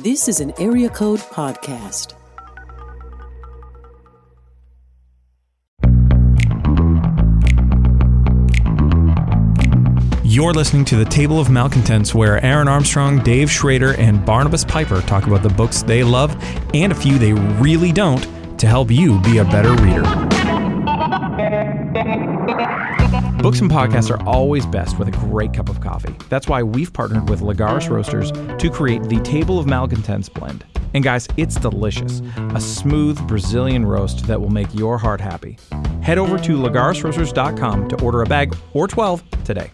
This is an Area Code Podcast. You're listening to the Table of Malcontents, where Aaron Armstrong, Dave Schrader, and Barnabas Piper talk about the books they love and a few they really don't to help you be a better reader. Books and podcasts are always best with a great cup of coffee. That's why we've partnered with Lagares Roasters to create the Table of Malcontents blend. And guys, it's delicious. A smooth Brazilian roast that will make your heart happy. Head over to lagaresroasters.com to order a bag or 12 today.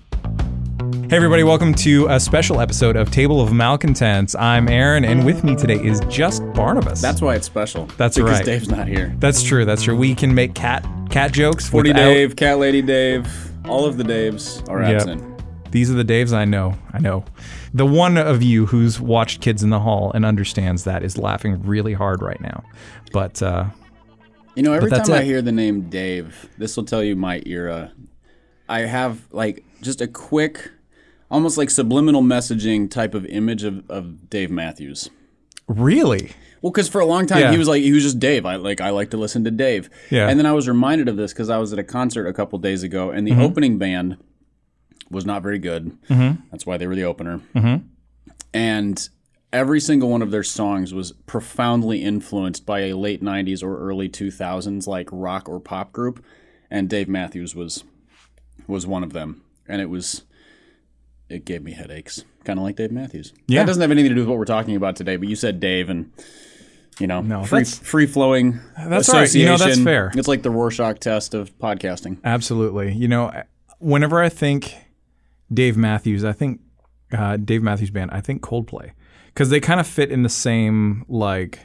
Hey, everybody, welcome to a special episode of Table of Malcontents. I'm Aaron, and with me today is just Barnabas. That's why it's special. That's because right. Dave's not here. That's true. That's true. We can make cat cat jokes. Forty without- Dave, Cat Lady Dave, all of the Daves are Yep. absent. These are the Daves I know. I know. The one of you who's watched Kids in the Hall and understands that is laughing really hard right now. But uh, You know, every that's time I it. hear the name Dave, this will tell you my era. I have like just a quick, almost like subliminal messaging type of image of, of Dave Matthews. really, Well, because for a long time Yeah. he was like he was just Dave. I like I like to listen to Dave. Yeah. And then I was reminded of this because I was at a concert a couple days ago, and the Mm-hmm. opening band was not very good. That's why they were the opener. Mm-hmm. And every single one of their songs was profoundly influenced by a late '90s or early 2000s like rock or pop group, and Dave Matthews was was one of them, and it was. It gave me headaches, kind of like Dave Matthews. Yeah. That doesn't have anything to do with what we're talking about today, but you said Dave, and you know, No, free free flowing. That's right. You know, that's fair. It's like the Rorschach test of podcasting. absolutely. You know, whenever I think Dave Matthews, I think uh, Dave Matthews Band, I think Coldplay, because they kind of fit in the same like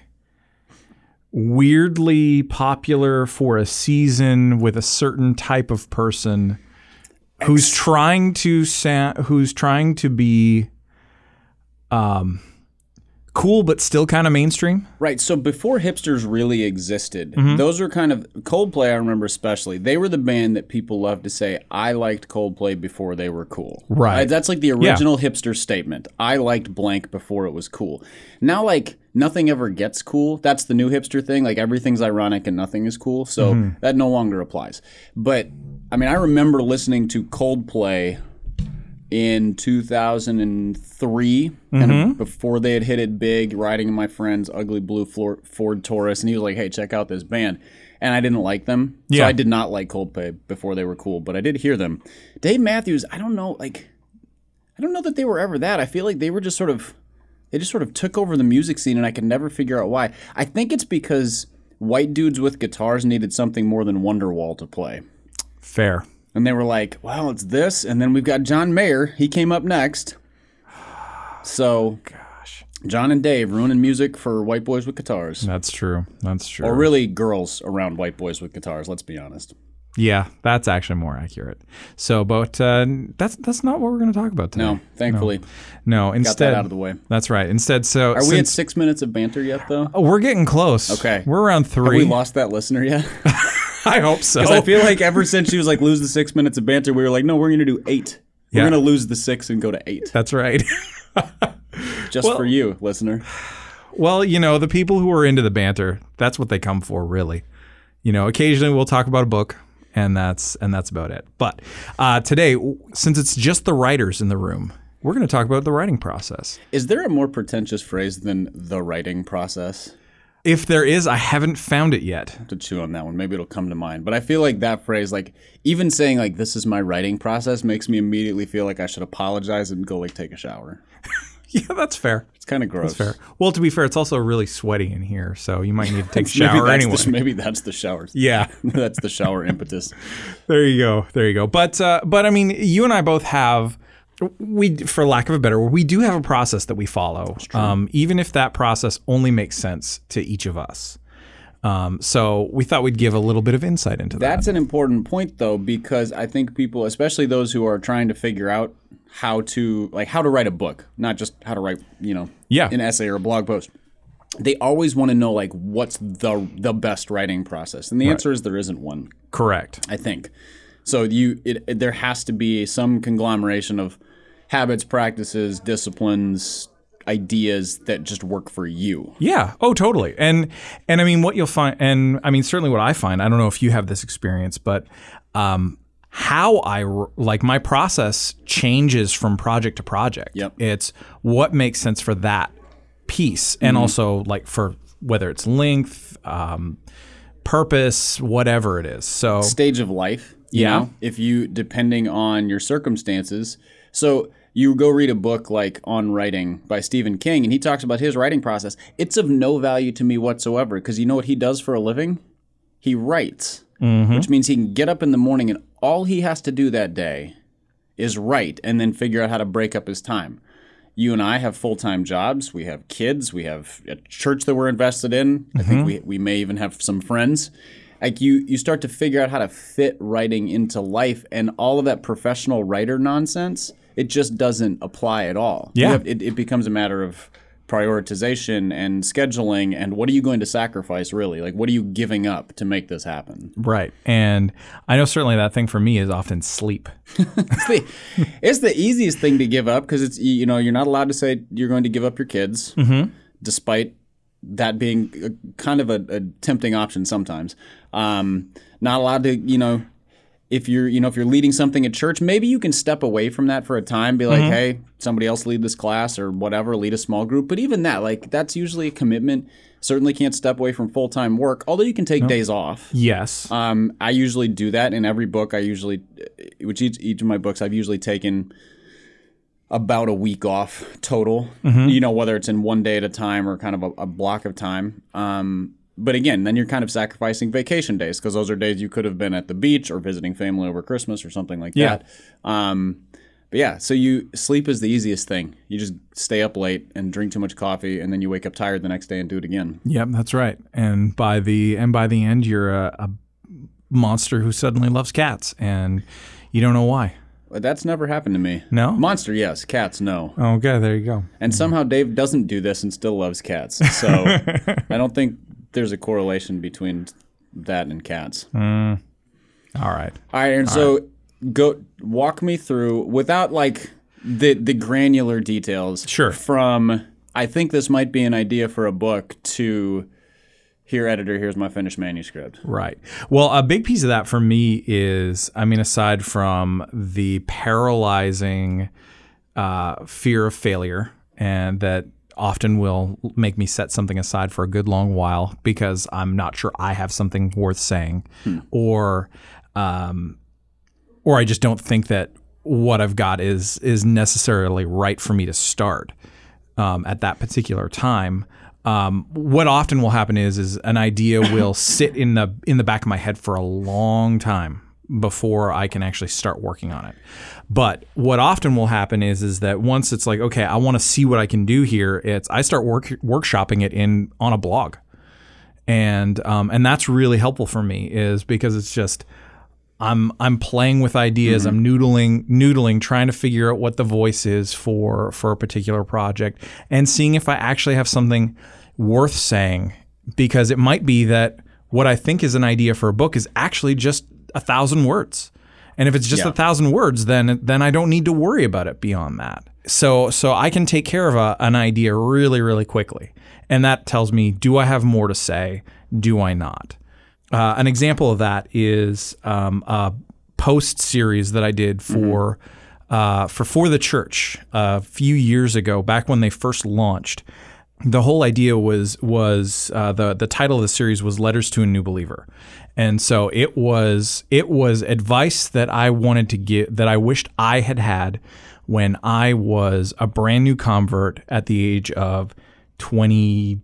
weirdly popular for a season with a certain type of person who's trying to sa- who's trying to be um cool but still kind of mainstream. Right. So before hipsters really existed, Mm-hmm. those were kind of Coldplay. I remember especially they were the band that people loved to say, "I liked Coldplay before they were cool." Right. That's like the original hipster statement. I liked blank before it was cool. Now, like nothing ever gets cool. That's the new hipster thing. Like everything's ironic and nothing is cool. So Mm-hmm. that no longer applies. But I mean, I remember listening to Coldplay in 2003, kind of mm-hmm. before they had hit it big, riding in my friend's ugly blue Ford Taurus, and he was like, "Hey, check out this band," and I didn't like them, so Yeah. I did not like Coldplay before they were cool, but I did hear them. Dave Matthews, I don't know, like, I don't know that they were ever that. I feel like they were just sort of, they just sort of took over the music scene, and I can never figure out why. I think it's because white dudes with guitars needed something more than Wonderwall to play. Fair. And they were like, well, it's this. And then we've got John Mayer. He came up next. So, Gosh. John and Dave ruining music for white boys with guitars. That's true. That's true. Or really girls around white boys with guitars, let's be honest. Yeah, that's actually more accurate. So, but uh, that's that's not what we're going to talk about today. No, thankfully, no. got Instead, that out of the way. that's right. Instead, so Are we at six minutes of banter yet, though? oh, we're getting close. Okay. we're around Have three. we lost that listener yet? I hope so. Because I feel like ever since she was like, lose the six minutes of banter, we were like, no, we're going to do eight. We're Yeah. going to lose the six and go to eight. that's right. Just for you, listener. well, you know, the people who are into the banter, that's what they come for, really. You know, occasionally we'll talk about a book, and that's and that's about it. But uh, today, since it's just the writers in the room, we're going to talk about the writing process. Is there a more pretentious phrase than the writing process? If there is, I haven't found it yet. to chew on that one. Maybe it'll come to mind. But I feel like that phrase, like even saying like this is my writing process, makes me immediately feel like I should apologize and go like take a shower. Yeah, that's fair. It's kind of gross. That's Fair. Well, to be fair, it's also really sweaty in here, so you might need to take a shower that's anyway. The, maybe that's the shower. yeah, that's the shower impetus. there you go, there you go. But uh, but I mean, you and I both have we, for lack of a better word, we do have a process that we follow, um, even if that process only makes sense to each of us. Um, so we thought we'd give a little bit of insight into that. That's an important point though, because I think people, especially those who are trying to figure out how to like how to write a book, not just how to write, you know, Yeah. an essay or a blog post. They always want to know like what's the the best writing process, and the answer is there isn't one. Correct. I think. So you it, it- there has to be some conglomeration of habits, practices, disciplines, ideas that just work for you. Yeah. Oh, totally. And and I mean, what you'll find, and I mean, certainly what I find. I don't know if you have this experience, but um, how I like my process changes from project to project. Yep. It's what makes sense for that piece, and also like for whether it's length, um, purpose, whatever it is. So stage of life. You Yeah. know, if you depending on your circumstances. So you go read a book like On Writing by Stephen King, and he talks about his writing process. It's of no value to me whatsoever because you know what he does for a living? He writes, which means he can get up in the morning and all he has to do that day is write and then figure out how to break up his time. You and I have full time jobs. We have kids. We have a church that we're invested in. I think mm-hmm. we, we may even have some friends. Like you, you start to figure out how to fit writing into life, and all of that professional writer nonsense, it just doesn't apply at all. Yeah. have- it, it becomes a matter of prioritization and scheduling, and what are you going to sacrifice really? Like, what are you giving up to make this happen? right, and I know certainly that thing for me is often sleep. it's the, it's the easiest thing to give up because it's you know you're not allowed to say you're going to give up your kids, despite that being a, kind of a, a tempting option sometimes. Um, not allowed to you know if you're you know if you're leading something at church, maybe you can step away from that for a time. Be like, hey, somebody else lead this class or whatever, lead a small group. But even that, like that's usually a commitment. Certainly can't step away from full time work, although you can take days off. Yes. Um, I usually do that in every book. I usually, which each, each of my books, I've usually taken about a week off total. You know, whether it's in one day at a time or kind of a, a block of time. Um, but again, then you're kind of sacrificing vacation days because those are days you could have been at the beach or visiting family over Christmas or something like Yeah. that. Um, but yeah, so you sleep is the easiest thing. You just stay up late and drink too much coffee, and then you wake up tired the next day and do it again. Yep, that's right. And by the and by the end, you're a, a monster who suddenly loves cats, and you don't know why. That's never happened to me. No? Monster, yes. Cats, no. Okay, there you go. And somehow Dave doesn't do this and still loves cats. So I don't think there's a correlation between that and cats. All right. All right, and so go walk me through without like the the granular details. Sure. From I think this might be an idea for a book to here editor, here's my finished manuscript. Right. Well, a big piece of that for me is, I mean, aside from the paralyzing uh, fear of failure, and that often will make me set something aside for a good long while because I'm not sure I have something worth saying, or, um, or I just don't think that what I've got is is necessarily right for me to start um, at that particular time. Um, what often will happen is is an idea will sit in the in the back of my head for a long time before I can actually start working on it. But what often will happen is is that once it's like okay, I want to see what I can do here. It's I start work workshopping it in on a blog, and um, and that's really helpful for me is because it's just I'm I'm playing with ideas. I'm noodling noodling, trying to figure out what the voice is for for a particular project, and seeing if I actually have something worth saying. Because it might be that what I think is an idea for a book is actually just a thousand words, and if it's just Yeah. a thousand words, then then I don't need to worry about it beyond that. So so I can take care of a, an idea really really quickly, and that tells me do I have more to say? Do I not? Uh, an example of that is um, a post series that I did for uh, for for the church a few years ago, back when they first launched. The whole idea was was uh, the the title of the series was Letters to a New Believer, and so it was it was advice that I wanted to give that I wished I had had when I was a brand new convert at the age of twenty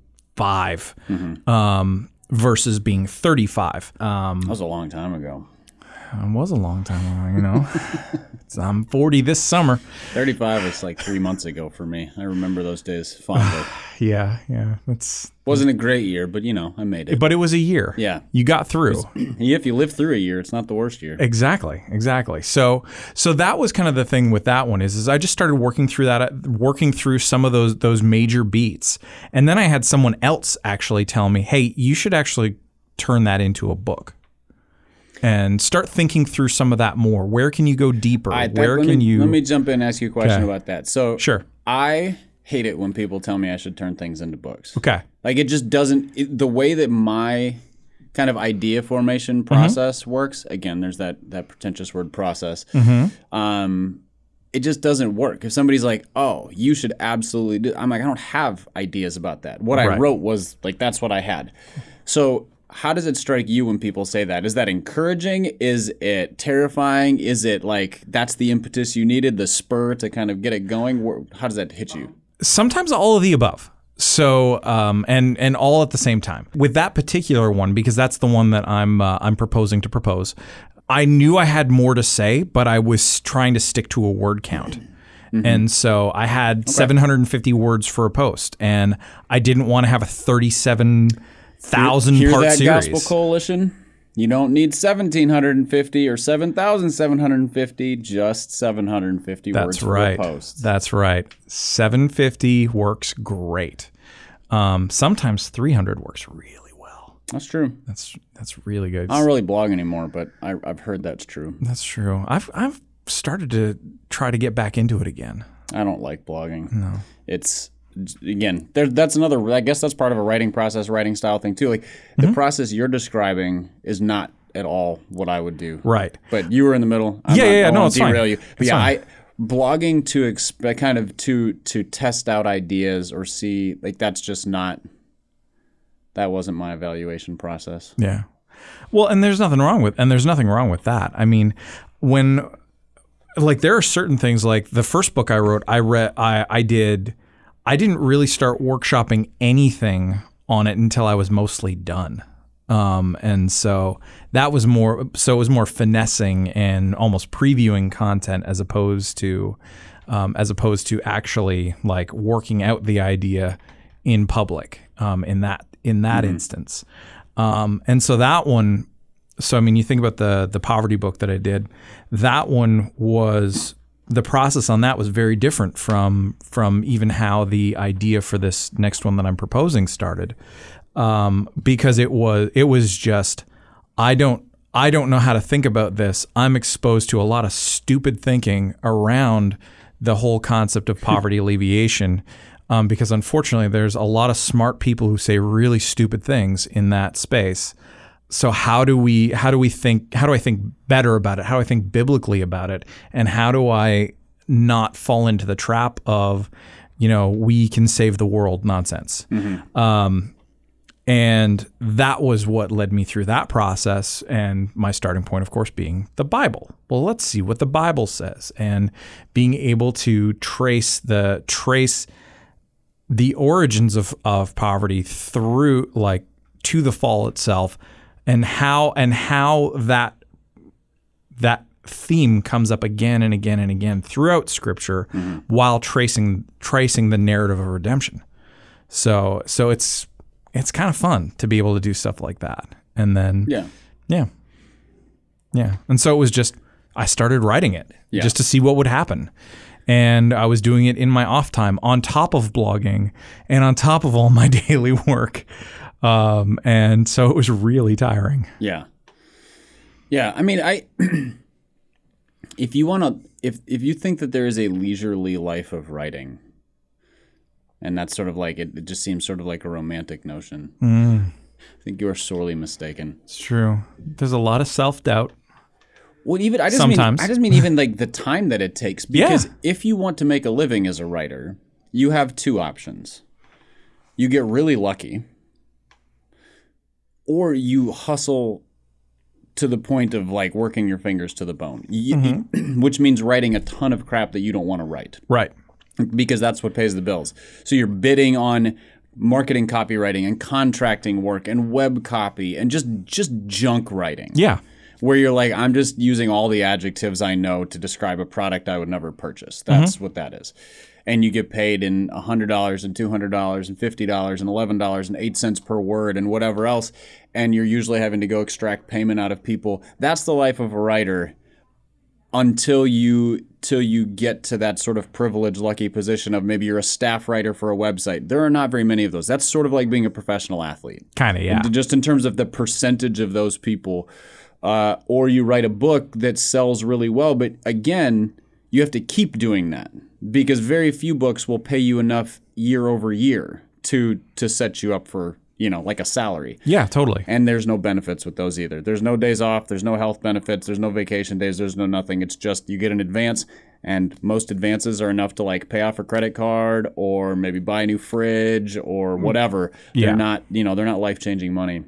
um, versus being 35. Um, That was a long time ago. It was a long time ago, you know. I'm 40 this summer. 35 was like three months ago for me. I remember those days fondly. Yeah, yeah. That's Wasn't a great year, but you know, I made it. but it was a year. Yeah. You got through. If you live through a year, it's not the worst year. Exactly, exactly. So, so that was kind of the thing with that one is, is I just started working through that, working through some of those those major beats, and then I had someone else actually tell me, "Hey, you should actually turn that into a book." And start thinking through some of that more. Where can you go deeper? Right, that- Where can me, you? Let me jump in and ask you a question Okay. about that. So, Sure. I hate it when people tell me I should turn things into books. Okay. Like it just doesn't it, the way that my kind of idea formation process works. Again, there's that that pretentious word process. Um, it just doesn't work. If somebody's like, "Oh, you should absolutely do," I'm like, I don't have ideas about that. What I wrote was like that's what I had. So. How does it strike you when people say that? Is that encouraging? Is it terrifying? Is it like that's the impetus you needed, the spur to kind of get it going? How does that hit you? sometimes all of the above so um, and and all at the same time with that particular one because that's the one that i'm uh, i'm proposing to propose i knew i had more to say but i was trying to stick to a word count and so i had 750 words for a post and i didn't want to have a 37000 Hear part that series Gospel Coalition? You don't need 1,750 or 7,750, just 750 words that's for right post. that's right 750 works great um, sometimes 300 works really well That's true. that's that's really good I don't really blog anymore, but I, I've heard that's true. That's true. I've I've started to try to get back into it again. I don't like blogging. No. It's, again, there, that's another, I guess that's part of a writing process, writing style thing too. Like Mm-hmm. the process you're describing is not at all what I would do. Right. But you were in the middle. I'm Yeah, not, yeah, yeah. No, it's fine. you. But It's yeah, fine. I blogging to expect kind of to to test out ideas or see like that's just not that wasn't my evaluation process. Yeah. Well, and there's nothing wrong with and there's nothing wrong with that. I mean, when like there are certain things like the first book I wrote, I read I I did I didn't really start workshopping anything on it until I was mostly done. Um, and so that was more so it was more finessing and almost previewing content as opposed to um, as opposed to actually like working out the idea in public um, in that in that instance. Um, and so that one so I mean, you think about the the poverty book that I did. That one was the process on that was very different from from even how the idea for this next one that I'm proposing started, um, because it was it was just I don't I don't know how to think about this. I'm exposed to a lot of stupid thinking around the whole concept of poverty alleviation. Um, because unfortunately, there's a lot of smart people who say really stupid things in that space so how do we how do we think how do I think better about it? How do I think biblically about it? And how do I not fall into the trap of, you know, we can save the world nonsense? Um, and that was what led me through that process. And my starting point, of course, being the Bible. Well, let's see what the Bible says, and being able to trace the trace the origins of, of poverty through like to the fall itself and how and how that that theme comes up again and again and again throughout scripture mm-hmm. while tracing tracing the narrative of redemption. So so it's it's kind of fun to be able to do stuff like that. And then Yeah. yeah. Yeah. And so it was just i started writing it Yeah. just to see what would happen. And i was doing it in my off time on top of blogging and on top of all my daily work um, and so it was really tiring Yeah. Yeah, I mean, I if you want to if if you think that there is a leisurely life of writing and that's sort of like it, it just seems sort of like a romantic notion. I think you are sorely mistaken. it's true there's a lot of self-doubt Well, even I just Sometimes. mean I just mean even like the time that it takes because Yeah. if you want to make a living as a writer, you have two options. You get really lucky or you hustle to the point of like working your fingers to the bone. Y- Mm-hmm. which means writing a ton of crap that you don't want to write right because that's what pays the bills. So you're bidding on marketing copywriting and contracting work and web copy and just just junk writing yeah where you're like, I'm just using all the adjectives I know to describe a product I would never purchase. That's mm-hmm. what that is. And you get paid in $100 and $200 and $50 and $11 and 8 cents per word and whatever else. And you're usually having to go extract payment out of people. That's the life of a writer until you till you get to that sort of privileged lucky position of maybe you're a staff writer for a website. There are not very many of those. That's sort of like being a professional athlete kind of yeah just in terms of the percentage of those people. Uh, or you write a book that sells really well, but again, you have to keep doing that because very few books will pay you enough year over year to to set you up for you know like a salary. Yeah, totally. And there's no benefits with those either. There's no days off. There's no health benefits. There's no vacation days. There's no nothing. It's just you get an advance, and most advances are enough to like pay off a credit card or maybe buy a new fridge or whatever. Yeah. They're not, you know, they're not life changing money.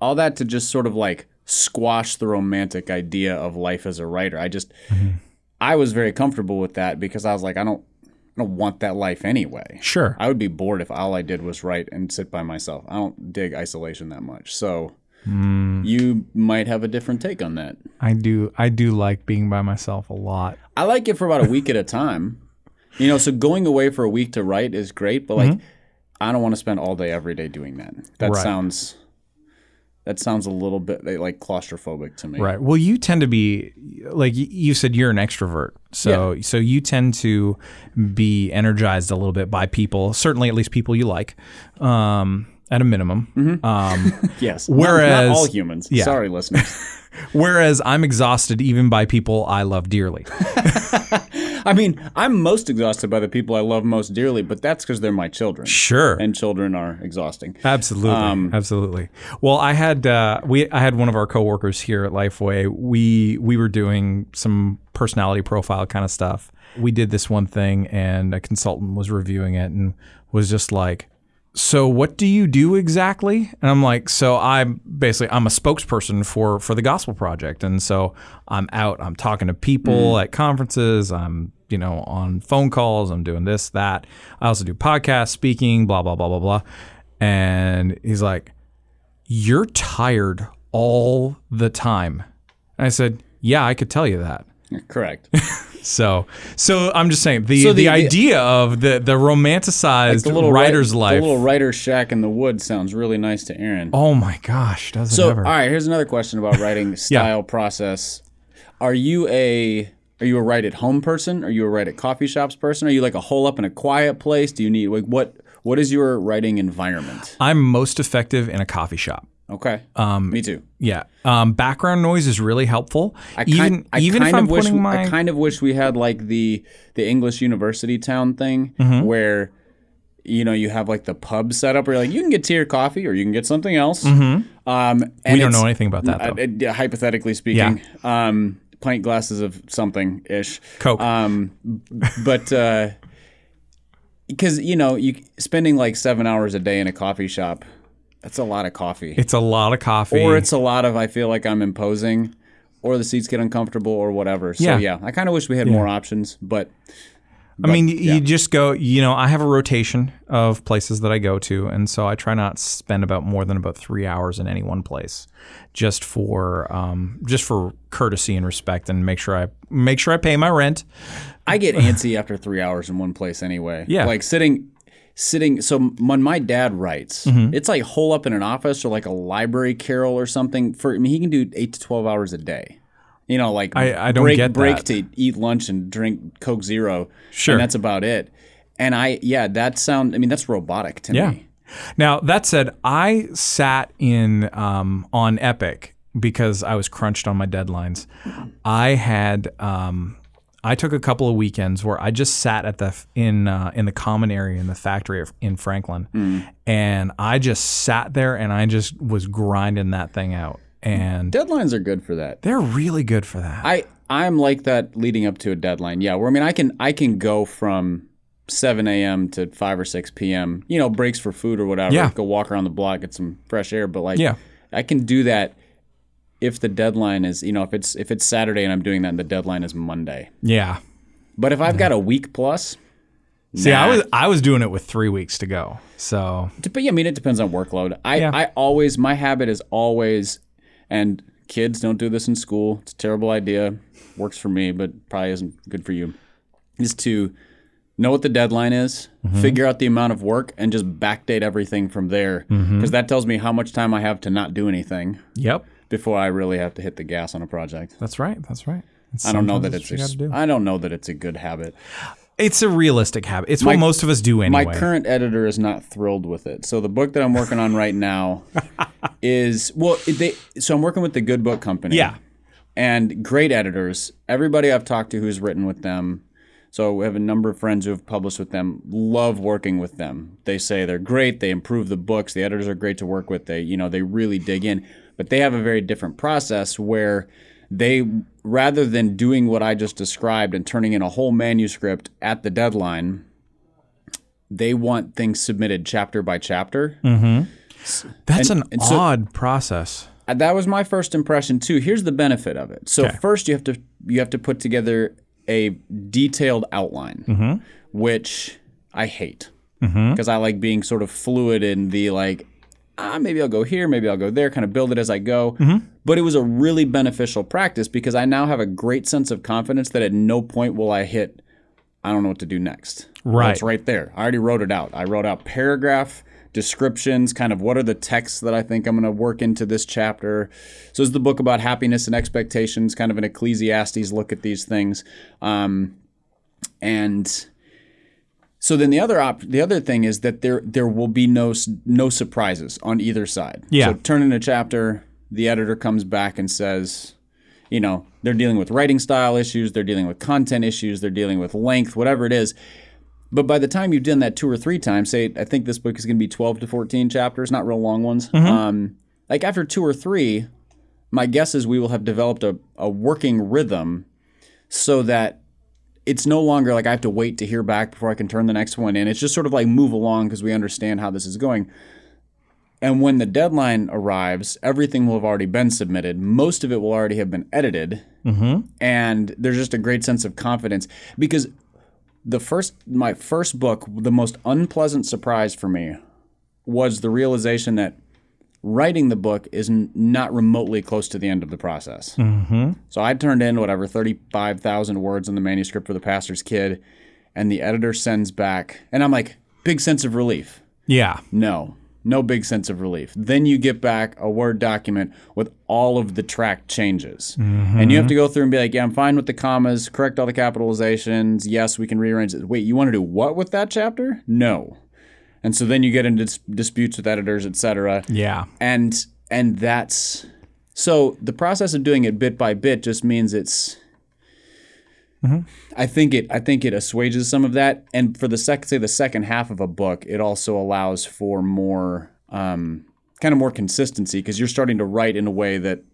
All that to just sort of like squash the romantic idea of life as a writer. I just, mm-hmm. I was very comfortable with that because I was like, I don't, I don't want that life anyway. Sure. I would be bored if all I did was write and sit by myself. I don't dig isolation that much. So mm. you might have a different take on that. I do I do like being by myself a lot. I like it for about a week at a time. You know, so going away for a week to write is great, but like mm-hmm. I don't want to spend all day every day doing that. That Right. sounds that sounds a little bit like claustrophobic to me. Right. Well, you tend to be like you said you're an extrovert. So so you tend to be energized a little bit by people, certainly at least people you like. Um at a minimum. Um Yes. Not- Whereas- not, all humans. yeah. Sorry, listeners. whereas I'm exhausted even by people I love dearly. I mean, I'm most exhausted by the people I love most dearly, but that's because they're my children. Sure. And children are exhausting. Absolutely, Um, absolutely. Well, I had uh, we I had one of our coworkers here at Lifeway. We we were doing some personality profile kind of stuff. We did this one thing, and a consultant was reviewing it and was just like, "So, what do you do exactly?" And I'm like, "So, I'm basically I'm a spokesperson for for the Gospel Project, and so I'm out. I'm talking to people mm. at conferences. I'm you know on phone calls. I'm doing this that. I also do podcast speaking. Blah blah blah blah blah." And he's like, You're tired all the time. And I said, Yeah, I could tell you that. Correct. So, so I'm just saying the So the, the- idea of the the romanticized writer's ri- life. The little writer's shack in the woods sounds really nice to Aaron. oh my gosh, does it so, ever? all right, here's another question about writing style process. Are you a are you a write at home person? Are you a write at coffee shops person? Are you like a hole up in a quiet place? Do you need like what what is your writing environment? I'm most effective in a coffee shop. Okay. Um, Me too. Yeah, um, background noise is really helpful. I even kind, I even kind if I'm of wish putting my I kind of wish we had like the the English university town thing Mm-hmm. where you know you have like the pub set up where you're like you can get tea or coffee or you can get something else. Um, and Mm-hmm. we don't know anything about that uh, though. uh, yeah, hypothetically speaking, um, pint glasses of something ish. Coke. Um, but because you know you spending like seven hours a day in a coffee shop, that's a lot of coffee. it's a lot of coffee. or it's a lot of I feel like I'm imposing, or the seats get uncomfortable or whatever. So Yeah. yeah, I kind of wish we had more options, but. I mean, yeah. you just go. You know, I have a rotation of places that I go to, and so I try not spend about more than about three hours in any one place, just for um, just for courtesy and respect, and make sure I make sure I pay my rent. I get antsy after three hours in one place anyway. Yeah. Like sitting, sitting. So when my dad writes, Mm-hmm. it's like hole up in an office or like a library carrel or something. For I mean, he can do eight to twelve hours a day. You know, like I- I don't break get break that. to eat lunch and drink Coke Zero. Sure. and that's about it. And I, yeah, that sound. I mean, that's robotic to Yeah. me. Now that said, I sat in um, on Epic because I was crunched on my deadlines. I had um, I took a couple of weekends where I just sat at the in uh, in the common area in the factory in Franklin, and I just sat there and I just was grinding that thing out. And Deadlines are good for that. they're really good for that. I I'm like that leading up to a deadline. Yeah, where I mean I can I can go from 7 a.m. to 5 or 6 p.m. You know, breaks for food or whatever. Yeah. Go walk around the block, get some fresh air. But like, Yeah. I can do that if the deadline is you know if it's if it's Saturday and I'm doing that and the deadline is Monday. yeah. But if I've got a week plus, See, I was I was doing it with three weeks to go. So But yeah, I mean, it depends on workload. I, Yeah. I always, my habit is always, and kids don't do this in school. It's a terrible idea. Works for me, but probably isn't good for you. Is to know what the deadline is, Mm-hmm. figure out the amount of work, and just backdate everything from there. Because Mm-hmm. that tells me how much time I have to not do anything yep, before I really have to hit the gas on a project. that's right. That's right. I don't know that it's. A, do. I don't know that it's a good habit. It's a realistic habit. It's what most of us do anyway. My current editor is not thrilled with it. So the book that I'm working on right now is well, they. So I'm working with the Good Book Company. Yeah. and great editors. Everybody I've talked to who's written with them, so we have a number of friends who have published with them. Love working with them. They say they're great. They improve the books. The editors are great to work with. They you know they really dig in, but they have a very different process where they rather than doing what I just described and turning in a whole manuscript at the deadline, they want things submitted chapter by chapter. Mm-hmm. That's And- an and so- odd process. Uh, that was my first impression too. Here's the benefit of it. So Okay. first you have to you have to put together a detailed outline, mm-hmm. which I hate mm-hmm. because I like being sort of fluid in the like. Ah, maybe I'll go here, maybe I'll go there, kind of build it as I go. But it was a really beneficial practice because I now have a great sense of confidence that at no point will I hit I don't know what to do next. Right. it's right there. I already wrote it out. I wrote out paragraph descriptions, kind of what are the texts that I think I'm going to work into this chapter. So it's the book about happiness and expectations, kind of an Ecclesiastes look at these things. Um, and so then the other op- the other thing is that there there will be no no surprises on either side. Yeah. So turn in a chapter, the editor comes back and says, you know, they're dealing with writing style issues, they're dealing with content issues, they're dealing with length, whatever it is. But by the time you've done that two or three times, say I think this book is going to be 12 to 14 chapters, not real long ones. Um, like after two or three, my guess is we will have developed a, a working rhythm so that it's no longer like I have to wait to hear back before I can turn the next one in. It's just sort of like move along because we understand how this is going. And when the deadline arrives, everything will have already been submitted. Most of it will already have been edited. Mm-hmm. And there's just a great sense of confidence because the first, my first book, the most unpleasant surprise for me was the realization that writing the book is n- not remotely close to the end of the process. Mm-hmm. So I turned in whatever 35,000 words in the manuscript for the pastor's kid, and the editor sends back, and I'm like, big sense of relief. Yeah. No, no big sense of relief. Then you get back a Word document with all of the track changes. Mm-hmm. And you have to go through and be like, yeah, I'm fine with the commas, correct all the capitalizations. Yes, we can rearrange it. Wait, you want to do what with that chapter? No. And so then you get into dis- disputes with editors, et cetera. Yeah. and and that's so the process of doing it bit by bit just means it's I think it I think it assuages some of that. And for the sec say the second half of a book it also allows for more um, kind of more consistency because you're starting to write in a way that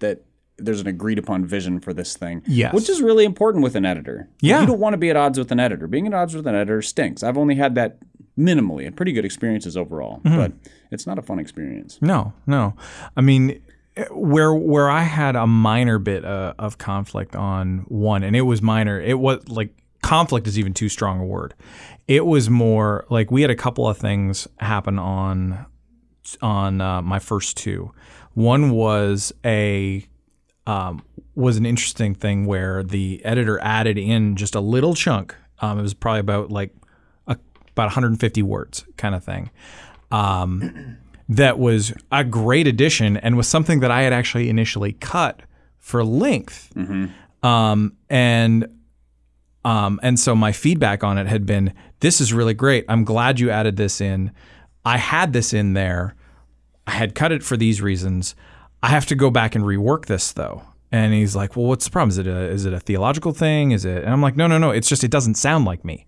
that there's an agreed upon vision for this thing. Yes. which is really important with an editor. Yeah. you don't want to be at odds with an editor. Being at odds with an editor stinks. I've only had that minimally and pretty good experiences overall but it's not a fun experience No, no. I mean, where where I had a minor bit uh, of conflict on one, and it was minor. It was like conflict is even too strong a word. It was more like we had a couple of things happen on on uh, my first two. One was a um, was an interesting thing where the editor added in just a little chunk. Um, it was probably about like about 150 words kind of thing. Um, that was a great addition and was something that I had actually initially cut for length. Um, and um, and so my feedback on it had been, "This is really great. I'm glad you added this in. I had this in there. I had cut it for these reasons. I have to go back and rework this though." And he's like, "Well, what's the problem? Is it a is it a theological thing? Is it?" And I'm like, "No, no, no. It's just it doesn't sound like me."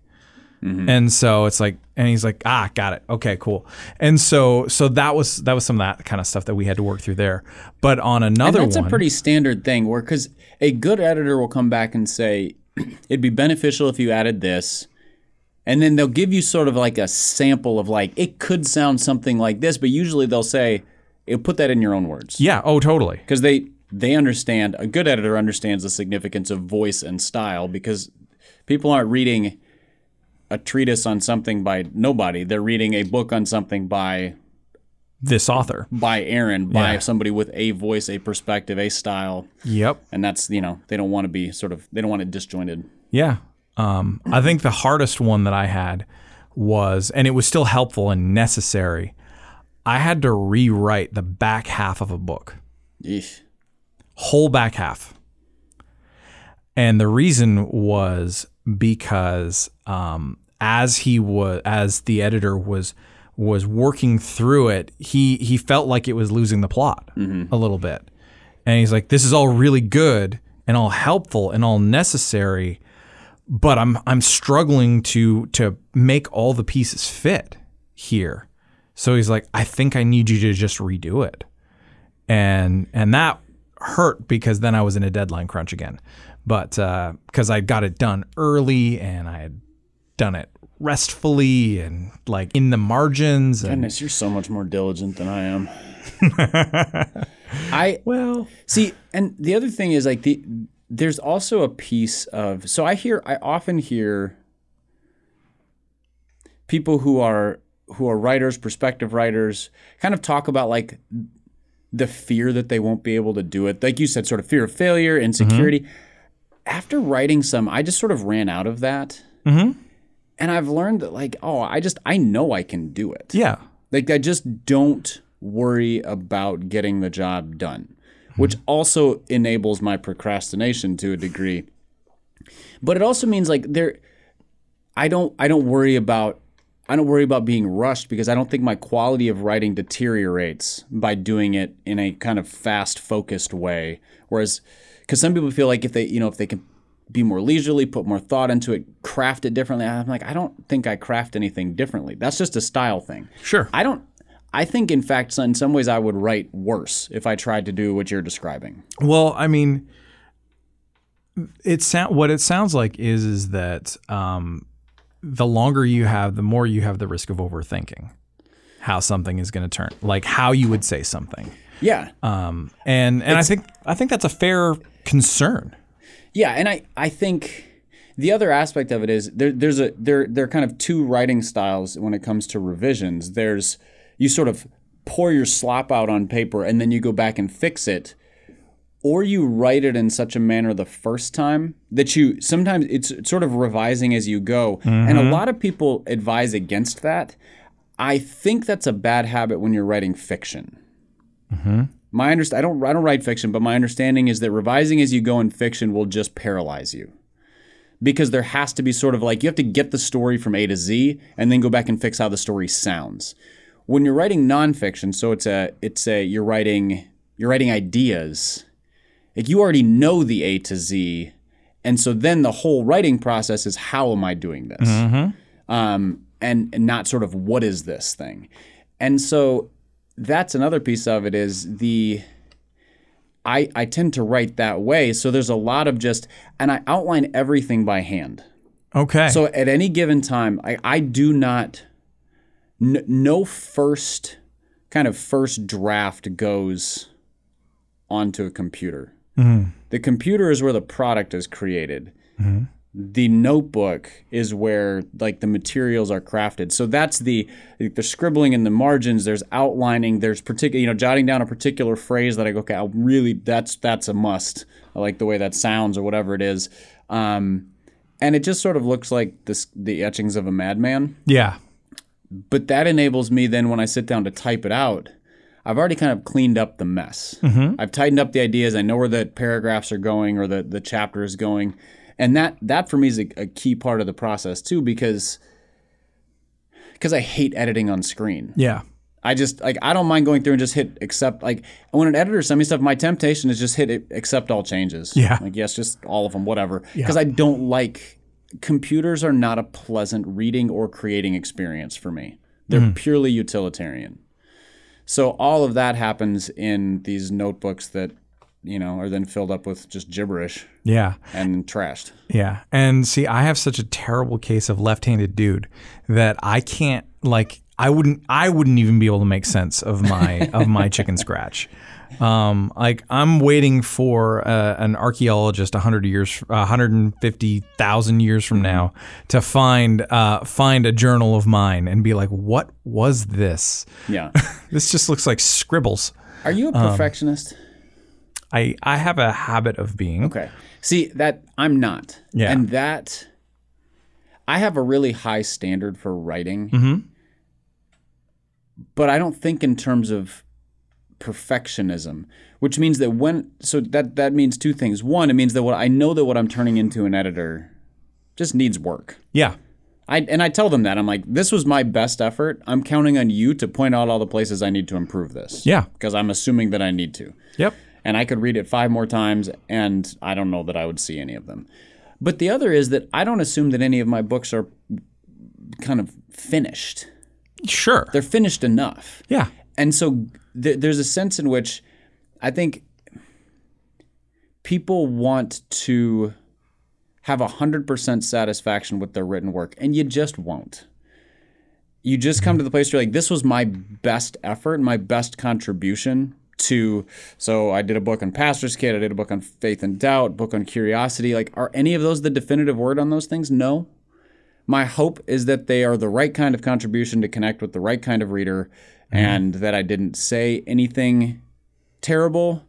And so it's like, and he's like, ah, got it. Okay, cool. And so, so that was that was some of that kind of stuff that we had to work through there. But on another and that's one, a pretty standard thing where because a good editor will come back and say it'd be beneficial if you added this and then they'll give you sort of like a sample of like it could sound something like this but usually they'll say "Eh, put that in your own words yeah, oh, totally. because they they understand a good editor understands the significance of voice and style because people aren't reading a treatise on something by nobody they're reading a book on something by This author. by Aaron by Yeah. somebody with a voice a perspective a style Yep. and that's you know they don't want to be sort of they don't want it disjointed Yeah. Um, I think the hardest one that I had was, and it was still helpful and necessary. I had to rewrite the back half of a book. Eesh. whole back half. And the reason was because um, as he was, as the editor was was working through it, he he felt like it was losing the plot a little bit, And he's like, this is all really good and all helpful and all necessary, but I'm I'm struggling to to make all the pieces fit here. So he's like, I think I need you to just redo it. And and that hurt because then I was in a deadline crunch again. But uh, because I got it done early and I had done it restfully and like in the margins. And, Goodness, you're so much more diligent than I am. I well, see, and the other thing is like the there's also a piece of so I hear I often hear people who are who are writers, prospective writers, kind of talk about like the fear that they won't be able to do it. Like you said, sort of fear of failure, mm-hmm. insecurity. After writing some, I just sort of ran out of that. Mm-hmm. And I've learned that like, oh, I just I know I can do it. yeah. Like I just don't worry about getting the job done, mm-hmm. which also enables my procrastination to a degree. But it also means like there I don't I don't worry about I don't worry about being rushed because I don't think my quality of writing deteriorates by doing it in a kind of fast focused way. Whereas cuz some people feel like if they, you know, if they can be more leisurely, put more thought into it, craft it differently. I'm like, I don't think I craft anything differently. That's just a style thing. Sure. I don't. I think, in fact, in some ways, I would write worse if I tried to do what you're describing. Well, I mean, it sound what it sounds like is is that um, the longer you have, the more you have the risk of overthinking how something is going to turn, like how you would say something. Yeah, Um, and and I think I think that's a fair concern. yeah, and I, I think the other aspect of it is there, there's a there there are kind of two writing styles when it comes to revisions. There's you sort of pour your slop out on paper and then you go back and fix it, or you write it in such a manner the first time that you sometimes it's sort of revising as you go. And a lot of people advise against that. I think that's a bad habit when you're writing fiction. My underst- I don't I don't write fiction, but my understanding is that revising as you go in fiction will just paralyze you. Because there has to be sort of like you have to get the story from A to Z and then go back and fix how the story sounds. When you're writing nonfiction, so it's a it's a you're writing you're writing ideas. Like you already know the A to Z, and so then the whole writing process is how am I doing this, um, and, and not sort of what is this thing, and so that's another piece of it is the I I tend to write that way, so there's a lot of just and I outline everything by hand. Okay. So at any given time, I, I do not, n- no first kind of first draft goes onto a computer. Mm-hmm. The computer is where the product is created. Mm-hmm. The notebook is where like the materials are crafted. So that's the the scribbling in the margins. There's outlining. There's particular you know jotting down a particular phrase that I go okay. I really that's that's a must. I like the way that sounds or whatever it is. Um, and it just sort of looks like this the etchings of a madman yeah. but that enables me then when i sit down to type it out i've already kind of cleaned up the mess i've tightened up the ideas i know where the paragraphs are going or the, the chapter is going and that that for me is a, a key part of the process too because because i hate editing on screen Yeah. I just like I don't mind going through and just hit accept. Like when an editor sends me stuff, my temptation is just hit it, accept all changes. Yeah. like yes, just all of them, whatever. Because I don't like computers are not a pleasant reading or creating experience for me. They're mm. purely utilitarian. So all of that happens in these notebooks that you know are then filled up with just gibberish Yeah. and trashed. Yeah. And see, I have such a terrible case of left-handed dude that I can't like I wouldn't I wouldn't even be able to make sense of my of my chicken scratch. Um, like I'm waiting for uh, an archaeologist 100 years, 150,000 years from now to find uh, find a journal of mine and be like, what was this? Yeah. This just looks like scribbles. Are you a perfectionist? I I have a habit of being. Okay. See that I'm not. Yeah. And that I have a really high standard for writing. Mm-hmm. But I don't think in terms of perfectionism, which means that when so that that means two things. One, it means that what I know that what I'm turning into an editor just needs work. Yeah. I and I tell them that I'm like, this was my best effort. I'm counting on you to point out all the places I need to improve this. Yeah. Because I'm assuming that I need to. Yep. And I could read it five more times, and I don't know that I would see any of them. But the other is that I don't assume that any of my books are kind of finished. Sure. They're finished enough. yeah. And so th- there's a sense in which I think people want to have 100% satisfaction with their written work, and you just won't. You just come to the place where you're like, this was my best effort, my best contribution to. So I did a book on Pastor's Kid, I did a book on Faith and Doubt, book on Curiosity. Like, are any of those the definitive word on those things? No. My hope is that they are the right kind of contribution to connect with the right kind of reader, mm-hmm. and that I didn't say anything terrible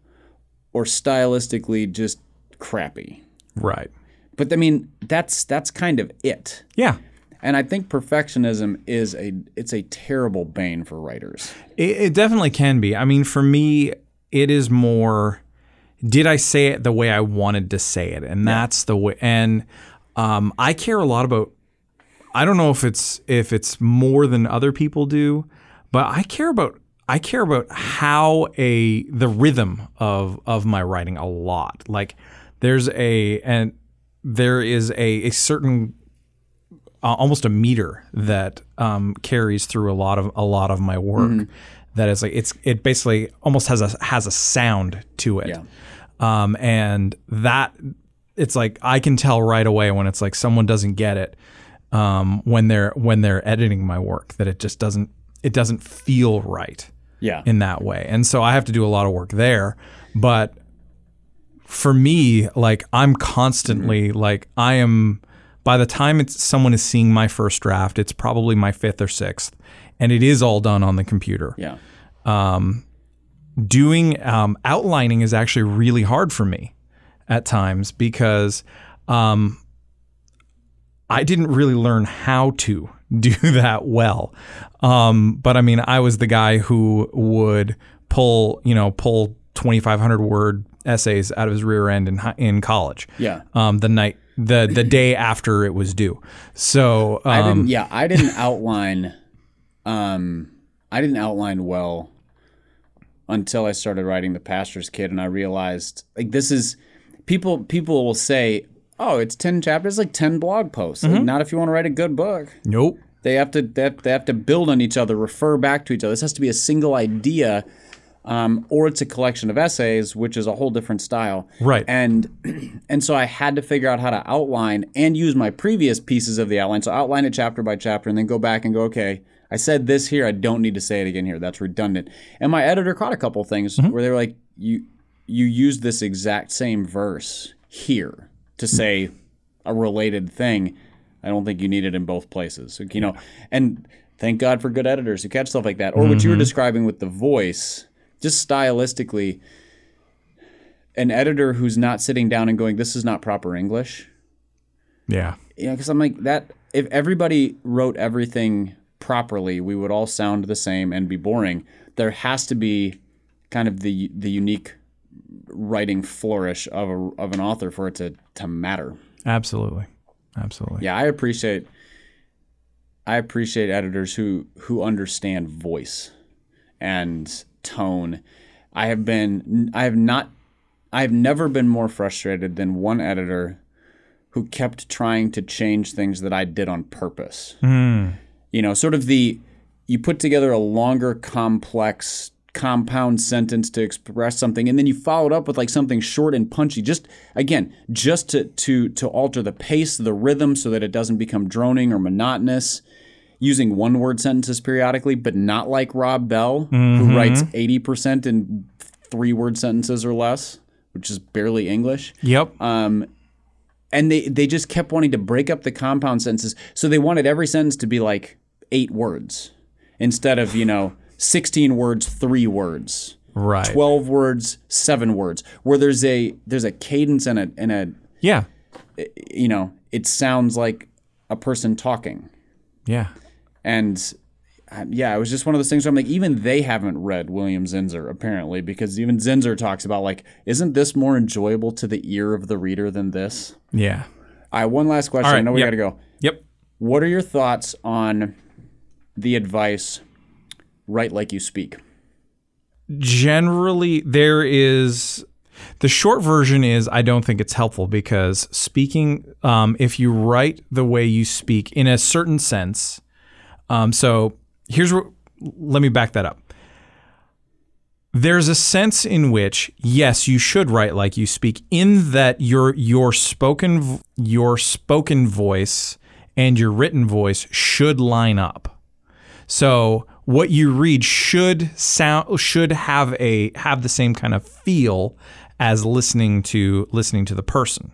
or stylistically just crappy. Right. But I mean, that's that's kind of it. Yeah. And I think perfectionism is a it's a terrible bane for writers. It, it definitely can be. I mean, for me, it is more. Did I say it the way I wanted to say it? And that's the way. And um, I care a lot about. I don't know if it's if it's more than other people do, but I care about I care about how a the rhythm of of my writing a lot. Like there's a and there is a a certain uh, almost a meter that um, carries through a lot of a lot of my work. That is like it's it basically almost has a has a sound to it, Yeah. um, and that it's like I can tell right away when it's like someone doesn't get it um, when they're when they're editing my work that it just doesn't it doesn't feel right Yeah. in that way. And so I have to do a lot of work there. But for me, like I'm constantly like I am by the time it's someone is seeing my first draft, it's probably my fifth or sixth. And it is all done on the computer. yeah. Doing um, outlining is actually really hard for me at times because um, I didn't really learn how to do that well. Um, but I mean, I was the guy who would pull, you know, pull 2,500 word essays out of his rear end in in college. Yeah. Um, the night, the the day after it was due. So I um, didn't yeah, I didn't outline um I didn't outline well until I started writing The Pastor's Kid and I realized like this is people people will say, "Oh, it's 10 chapters, like 10 blog posts." Like, not if you want to write a good book. nope. They have to they have, they have to build on each other, refer back to each other. This has to be a single idea, um, or it's a collection of essays, which is a whole different style. Right. And and so I had to figure out how to outline and use my previous pieces of the outline. So outline it chapter by chapter, and then go back and go, okay, I said this here. I don't need to say it again here. That's redundant. And my editor caught a couple things where they were like, you you used this exact same verse here to say a related thing. I don't think you need it in both places. You know, and thank God for good editors who catch stuff like that. Or what you were describing with the voice, just stylistically, an editor who's not sitting down and going, "This is not proper English." Yeah. Yeah, because I'm like that. If everybody wrote everything properly, we would all sound the same and be boring. There has to be kind of the the unique writing flourish of a, of an author for it to to matter. Absolutely. Absolutely. Yeah, I appreciate I appreciate editors who who understand voice and tone. I have been I have not I have never been more frustrated than one editor who kept trying to change things that I did on purpose. Hmm. You know, sort of the you put together a longer complex compound sentence to express something and then you follow it up with like something short and punchy just again just to to to alter the pace the rhythm so that it doesn't become droning or monotonous using one word sentences periodically but not like Rob Bell who mm-hmm. writes 80% in three word sentences or less which is barely English Yep. Um, and they they just kept wanting to break up the compound sentences so they wanted every sentence to be like eight words instead of you know 16 words three words right. 12 words seven words where there's a there's a cadence and a and a Yeah. you know it sounds like a person talking Yeah. And uh, yeah, it was just one of those things where I'm like, even they haven't read William Zinsser apparently, because even Zinsser talks about like, isn't this more enjoyable to the ear of the reader than this? Yeah. All right, one last question. Right, I know we yep. got to go. Yep. What are your thoughts on the advice write like you speak? generally there is the short version is I don't think it's helpful because speaking, um, if you write the way you speak in a certain sense, um, so here's what. Let me back that up. There's a sense in which yes, you should write like you speak, in that your your spoken your spoken voice and your written voice should line up. So what you read should sound should have a have the same kind of feel as listening to listening to the person.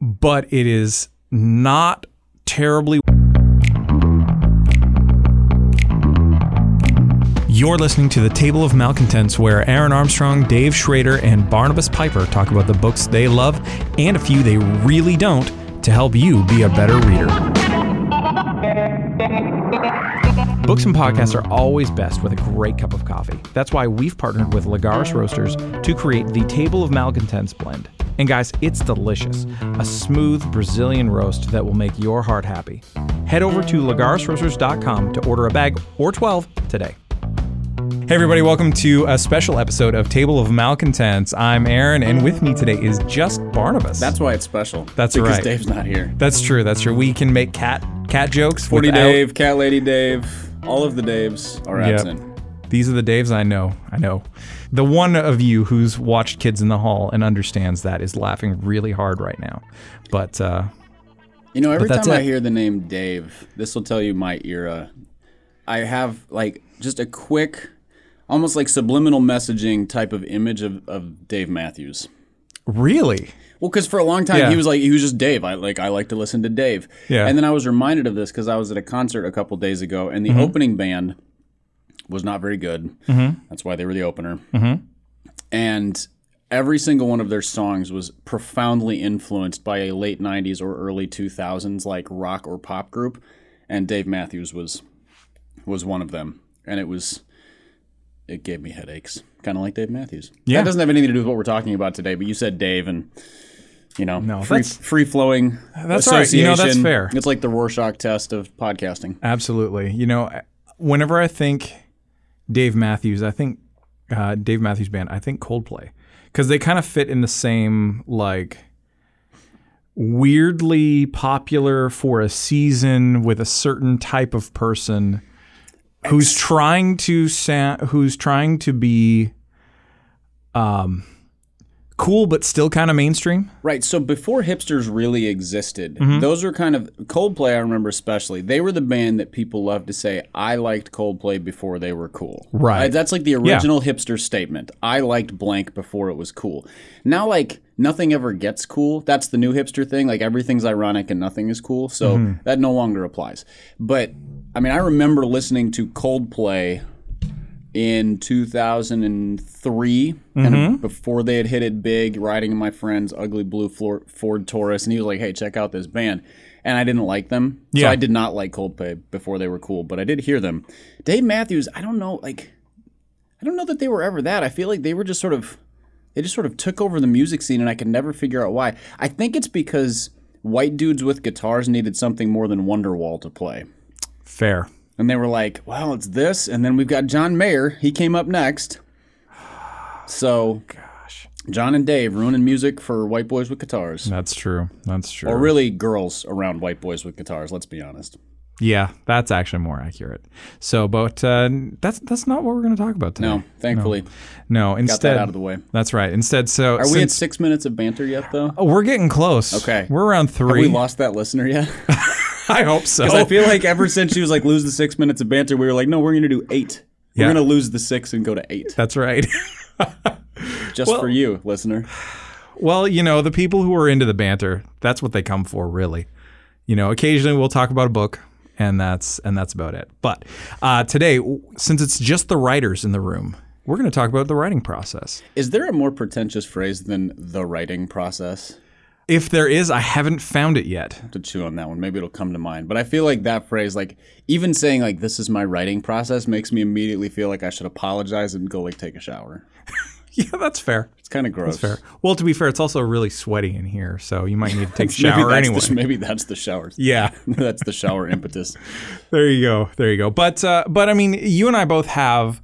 But it is not terribly You're listening to the Table of Malcontents, where Aaron Armstrong, Dave Schrader, and Barnabas Piper talk about the books they love and a few they really don't to help you be a better reader. Books and podcasts are always best with a great cup of coffee. That's why we've partnered with Lagares Roasters to create the Table of Malcontents blend. And guys, it's delicious. A smooth Brazilian roast that will make your heart happy. Head over to lagaresroasters.com to order a bag or 12 today. Hey, everybody, welcome to a special episode of Table of Malcontents. I'm Aaron, and with me today is just Barnabas. That's why it's special. That's because right. Dave's not here. That's true. That's true. We can make cat cat jokes. Forty without- Dave, Cat Lady Dave, all of the Daves are Yep. absent. These are the Daves I know. I know. The one of you who's watched Kids in the Hall and understands that is laughing really hard right now. But uh, You know, every time I hear the name Dave, this will tell you my era. I have like just a quick, almost like subliminal messaging type of image of, of Dave Matthews. really, Well, because for a long time Yeah. he was like he was just Dave. I like I like to listen to Dave. Yeah. And then I was reminded of this because I was at a concert a couple days ago, and the Mm-hmm. opening band was not very good. That's why they were the opener. Mm-hmm. And every single one of their songs was profoundly influenced by a late '90s or early 2000s like rock or pop group, and Dave Matthews was was one of them, and it was. It gave me headaches, kind of like Dave Matthews. Yeah. that doesn't have anything to do with what we're talking about today. But you said Dave, and you know, No, free free flowing. That's right. You know, that's fair. It's like the Rorschach test of podcasting. absolutely. You know, whenever I think Dave Matthews, I think uh, Dave Matthews Band, I think Coldplay, because they kind of fit in the same like weirdly popular for a season with a certain type of person who's trying to sa- who's trying to be um cool but still kind of mainstream. Right. So before hipsters really existed, Mm-hmm. those were kind of Coldplay. I remember especially they were the band that people loved to say, "I liked Coldplay before they were cool." Right. That's like the original hipster statement. I liked blank before it was cool. Now, like nothing ever gets cool. That's the new hipster thing. Like everything's ironic and nothing is cool. So Mm-hmm. that no longer applies. But I mean, I remember listening to Coldplay in 2003 kind of mm-hmm. before they had hit it big riding in my friend's ugly blue ford taurus and he was like hey check out this band. And i didn't like them. So Yeah. i did not like coldplay before they were cool but i did hear them. Dave matthews i don't know like i don't know that they were ever that. I feel like they were just sort of they just sort of took over the music scene and i could never figure out why. I think it's because white dudes with guitars needed something more than wonderwall to play Fair. and they were like, well, it's this. And then we've got John Mayer. He came up next. So, Gosh. John and Dave ruining music for white boys with guitars. That's true. That's true. Or really girls around white boys with guitars, let's be honest. Yeah, that's actually more accurate. So, but uh, that's that's not what we're going to talk about today. No, thankfully, No, got instead that out of the way. That's right. Instead, so Are we at six minutes of banter yet, though? Oh, we're getting close. Okay. we're around Have three. we lost that listener yet? I hope so. Because I feel like ever since she was like, lose the six minutes of banter, we were like, no, we're going to do eight. We're going to lose the six and go to eight. that's right. Just for you, listener. well, you know, the people who are into the banter, that's what they come for, really. You know, occasionally we'll talk about a book, and that's and that's about it. But uh, today, since it's just the writers in the room, we're going to talk about the writing process. Is there a more pretentious phrase than the writing process? If there is, I haven't found it yet. to chew on that one. Maybe it'll come to mind. But I feel like that phrase, like even saying like this is my writing process, makes me immediately feel like I should apologize and go like take a shower. Yeah, that's fair. It's kind of gross. That's Fair. Well, to be fair, it's also really sweaty in here, so you might need to take a shower that's anyway. The, maybe that's the shower. yeah. that's the shower impetus. There you go. There you go. But uh, but I mean, you and I both have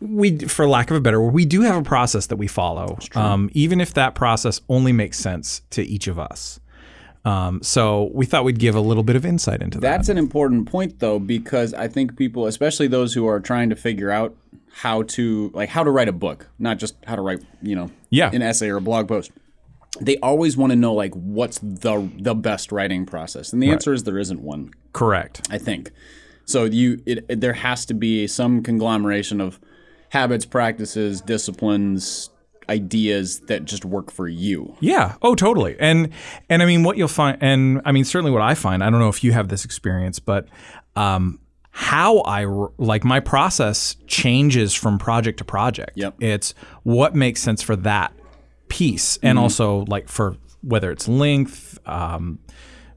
we, for lack of a better word, we do have a process that we follow, um, even if that process only makes sense to each of us. Um, so we thought we'd give a little bit of insight into that. That's an important point though, because I think people, especially those who are trying to figure out how to like how to write a book, not just how to write, you know, Yeah. an essay or a blog post. They always want to know like what's the the best writing process, and the answer is there isn't one. Correct. I think. So you it, it- there has to be some conglomeration of habits, practices, disciplines, ideas that just work for you. Yeah. Oh, totally. And and I mean, what you'll find, and I mean, certainly what I find. I don't know if you have this experience, but um, how I like my process changes from project to project. Yep. It's what makes sense for that piece, and also like for whether it's length, um,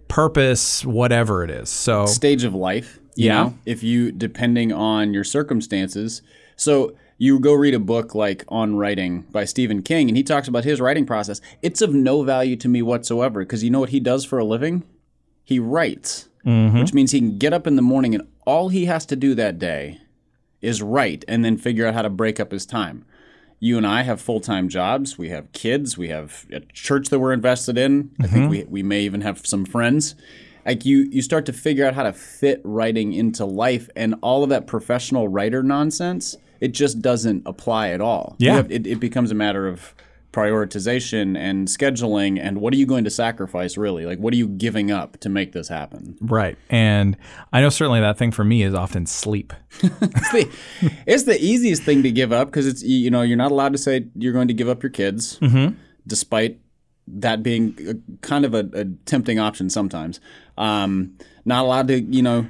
purpose, whatever it is. So stage of life. You Yeah. Know? If you, depending on your circumstances. So you go read a book like On Writing by Stephen King, and he talks about his writing process. It's of no value to me whatsoever because you know what he does for a living? He writes, which means he can get up in the morning and all he has to do that day is write and then figure out how to break up his time. You and I have full time jobs. We have kids. We have a church that we're invested in. I think mm-hmm. we, we may even have some friends. Like you, you start to figure out how to fit writing into life, and all of that professional writer nonsense, it just doesn't apply at all. Yeah. have- it, it becomes a matter of prioritization and scheduling, and what are you going to sacrifice really? Like, what are you giving up to make this happen? right, and I know certainly that thing for me is often sleep. it's the, it's the easiest thing to give up because it's you know you're not allowed to say you're going to give up your kids, despite that being a, kind of a, a tempting option sometimes. Um, not allowed to you know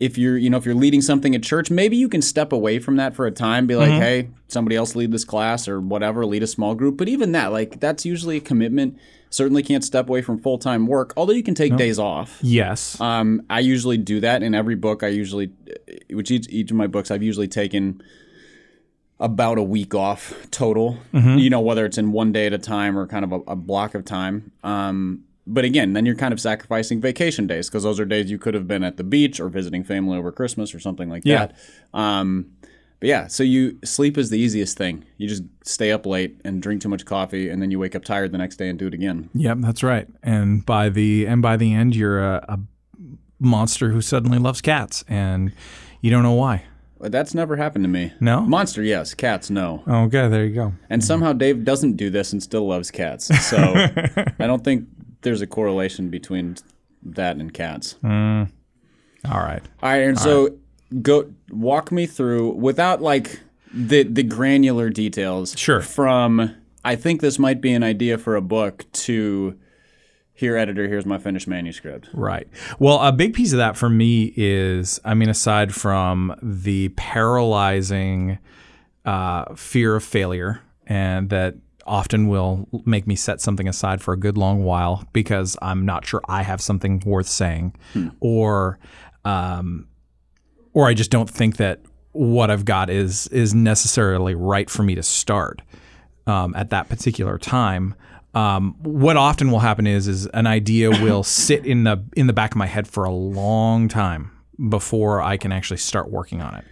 if you're you know if you're leading something at church, maybe you can step away from that for a time. Be like, hey, somebody else lead this class or whatever, lead a small group. But even that, like that's usually a commitment. Certainly can't step away from full time work, although you can take days off. Yes. Um, I usually do that in every book. I usually, which each, each of my books, I've usually taken about a week off total. You know, whether it's in one day at a time or kind of a, a block of time. Um, but again, then you're kind of sacrificing vacation days because those are days you could have been at the beach or visiting family over Christmas or something like Yeah. that. Um, but yeah, so you sleep is the easiest thing. You just stay up late and drink too much coffee, and then you wake up tired the next day and do it again. Yep, that's right. And by the and by the end, you're a, a monster who suddenly loves cats, and you don't know why. But that's never happened to me. No. Monster, yes. Cats, no. Okay, there you go. And somehow Dave doesn't do this and still loves cats. So I don't think there's a correlation between that and cats. All right. All right, and so go walk me through without like the the granular details. Sure. From I think this might be an idea for a book to here editor, here's my finished manuscript. Right. Well, a big piece of that for me is, I mean, aside from the paralyzing uh, fear of failure, and that often will make me set something aside for a good long while because I'm not sure I have something worth saying, or, um, or I just don't think that what I've got is is necessarily right for me to start um, at that particular time. Um, what often will happen is is an idea will sit in the in the back of my head for a long time before I can actually start working on it.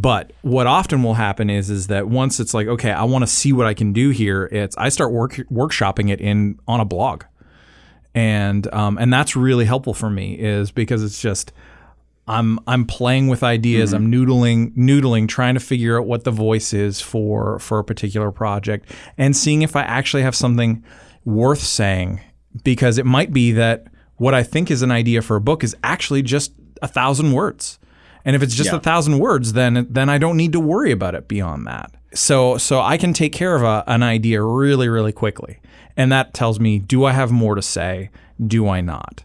But what often will happen is is that once it's like okay, I want to see what I can do here. It's I start work workshopping it in on a blog, and um, and that's really helpful for me is because it's just I'm I'm playing with ideas. I'm noodling noodling, trying to figure out what the voice is for for a particular project, and seeing if I actually have something worth saying. Because it might be that what I think is an idea for a book is actually just a thousand words, and if it's just Yeah. a thousand words, then then I don't need to worry about it beyond that. So so I can take care of a, an idea really really quickly, and that tells me do I have more to say? Do I not?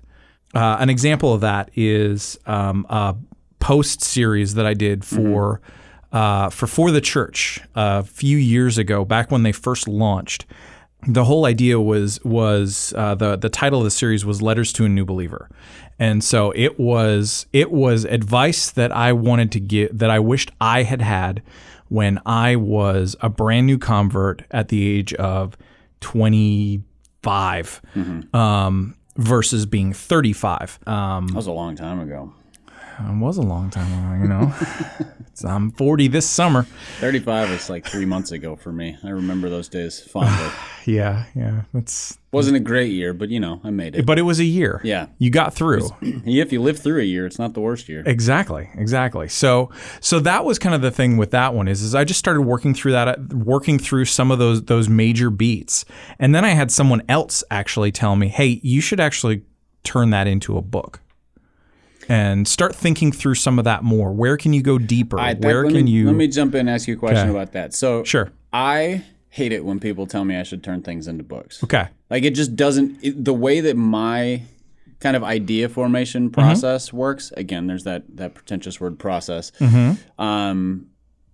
Uh, an example of that is um, a post series that I did for uh, for for the church a few years ago, back when they first launched. The whole idea was was uh, the the title of the series was "Letters to a New Believer," and so it was it was advice that I wanted to give that I wished I had had when I was a brand new convert at the age of twenty um, versus being 35. Um, That was a long time ago. It was a long time ago, you know. I'm 40 this summer. 35 was like three months ago for me. I remember those days fondly. Yeah, yeah. That's Wasn't a great year, but you know, I made it. but it was a year. Yeah. You got through. if you live through a year, it's not the worst year. Exactly, exactly. So, so that was kind of the thing with that one is, is I just started working through that, working through some of those those major beats, and then I had someone else actually tell me, "Hey, you should actually turn that into a book." And start thinking through some of that more. Where can you go deeper? That- Where can me, you? Let me jump in and ask you a question Okay. about that. So, Sure. I hate it when people tell me I should turn things into books. okay. Like it just doesn't. It, the way that my kind of idea formation Mm-hmm. process works. Again, there's that that pretentious word process. Mm-hmm. Um,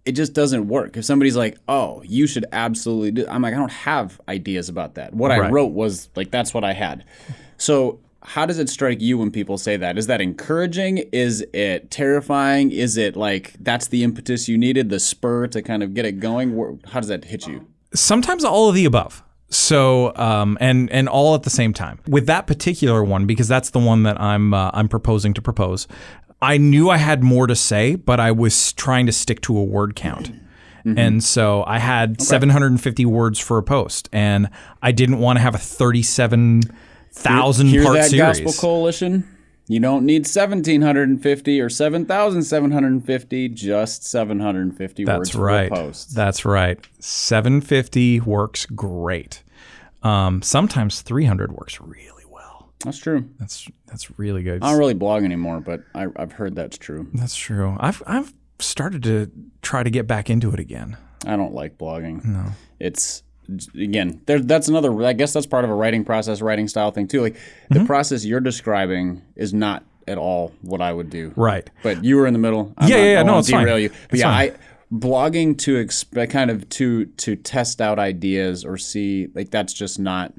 it just doesn't work. If somebody's like, "Oh, you should absolutely," do, I'm like, I don't have ideas about that. What I wrote was like that's what I had. So. How does it strike you when people say that? Is that encouraging? Is it terrifying? Is it like that's the impetus you needed, the spur to kind of get it going? How does that hit you? sometimes all of the above. So um, and and all at the same time. With that particular one, because that's the one that I'm uh, I'm proposing to propose. I knew I had more to say, but I was trying to stick to a word count. And so I had 750 words for a post, and I didn't want to have a 37,000 Hear part that series. gospel coalition? You don't need 1750 or 7750, just 750 That's for right. post. That's right. 750 works great. Um, sometimes 300 works really well. That's true. That's that's really good. I don't really blog anymore, but I, I've heard that's true. That's true. I've I've started to try to get back into it again. I don't like blogging. No. It's again, there that's another I guess that's part of a writing process, writing style thing too. Like Mm-hmm. the process you're describing is not at all what I would do. Right. But you were in the middle. I'm Yeah, not, yeah, yeah. I No, it's fine. you. But It's yeah, fine. I blogging to expect kind of to to test out ideas or see like that's just not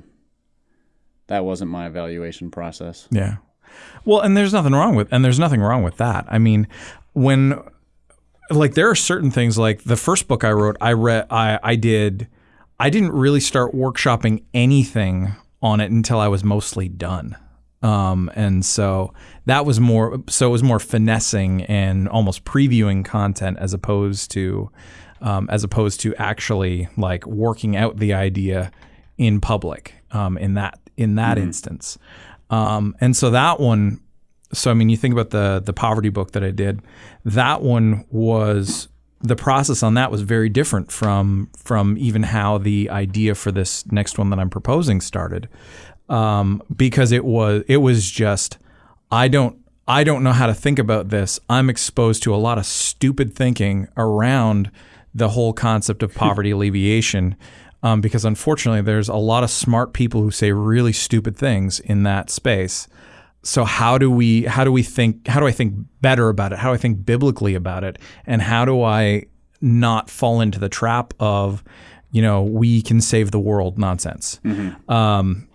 that wasn't my evaluation process. Yeah. Well, and there's nothing wrong with and there's nothing wrong with that. I mean, when like there are certain things like the first book I wrote, I read I I did I didn't really start workshopping anything on it until I was mostly done. Um, and so that was more so it was more finessing and almost previewing content as opposed to um, as opposed to actually like working out the idea in public um, in that in that instance. Um, and so that one so I mean, you think about the the poverty book that I did. That one was the process on that was very different from from even how the idea for this next one that I'm proposing started, um, because it was it was just I don't I don't know how to think about this. I'm exposed to a lot of stupid thinking around the whole concept of poverty alleviation. Um, because unfortunately, there's a lot of smart people who say really stupid things in that space so how do we how do we think how do I think better about it? How do I think biblically about it? And how do I not fall into the trap of, you know, we can save the world nonsense? Um,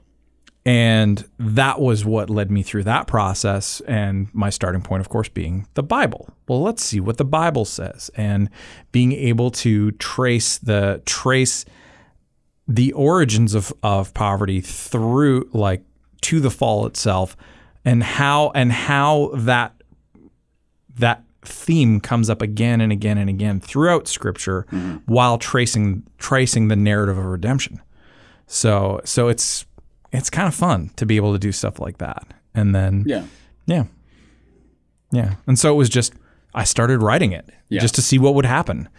and that was what led me through that process. And my starting point, of course, being the Bible. Well, let's see what the Bible says, and being able to trace the trace the origins of, of poverty through like to the fall itself and how and how that that theme comes up again and again and again throughout scripture mm-hmm. while tracing tracing the narrative of redemption. So so it's it's kind of fun to be able to do stuff like that. And then Yeah. yeah. Yeah. And so it was just i started writing it Yeah. just to see what would happen.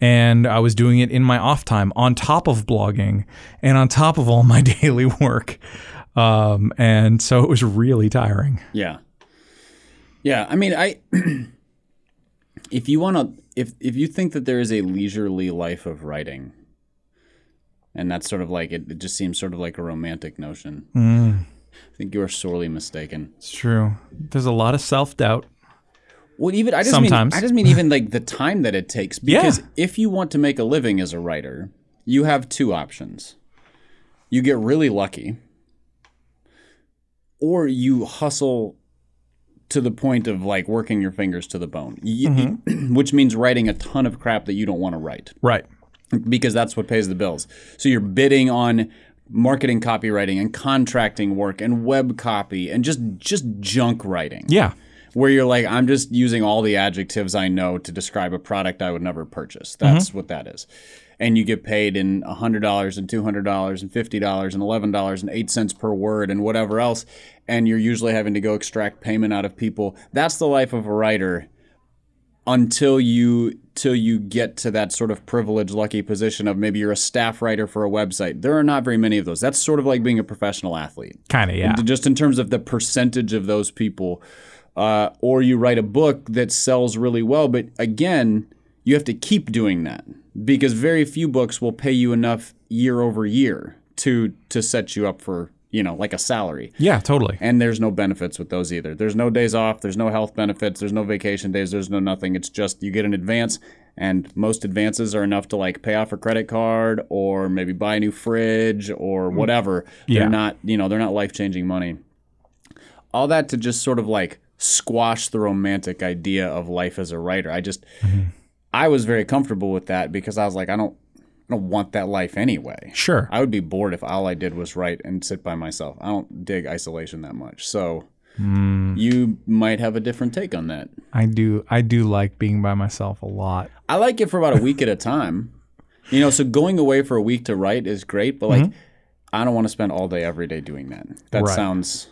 And i was doing it in my off time on top of blogging and on top of all my daily work um, and so it was really tiring Yeah. Yeah, I mean, I if you want to if if you think that there is a leisurely life of writing and that's sort of like it, it just seems sort of like a romantic notion. I think you are sorely mistaken. it's true there's a lot of self-doubt Well, even I just Sometimes. mean I just mean even like the time that it takes because Yeah. if you want to make a living as a writer, you have two options. You get really lucky or you hustle to the point of like working your fingers to the bone. Y- Mm-hmm. which means writing a ton of crap that you don't want to write right because that's what pays the bills. So you're bidding on marketing copywriting and contracting work and web copy and just just junk writing yeah where you're like, I'm just using all the adjectives I know to describe a product I would never purchase. That's mm-hmm. what that is. And you get paid in $100 and $200 and $50 and $11 and 8 cents per word and whatever else. And you're usually having to go extract payment out of people. That's the life of a writer until you till you get to that sort of privileged lucky position of maybe you're a staff writer for a website there are not very many of those that's sort of like being a professional athlete Kind of, yeah. just in terms of the percentage of those people uh, or you write a book that sells really well but again you have to keep doing that because very few books will pay you enough year over year to to set you up for you know like a salary Yeah, totally. and there's no benefits with those either. There's no days off, there's no health benefits, there's no vacation days, there's no nothing. It's just you get an advance and most advances are enough to like pay off a credit card or maybe buy a new fridge or whatever. Yeah. They're not, you know, they're not life-changing money. All that to just sort of like squash the romantic idea of life as a writer. I just mm-hmm. I was very comfortable with that because I was like I don't I don't want that life anyway. Sure. I would be bored if all I did was write and sit by myself. I don't dig isolation that much. So mm. you might have a different take on that. I do I do like being by myself a lot. I like it for about a week at a time. You know, so going away for a week to write is great, but like mm-hmm. I don't want to spend all day every day doing that. That Right. sounds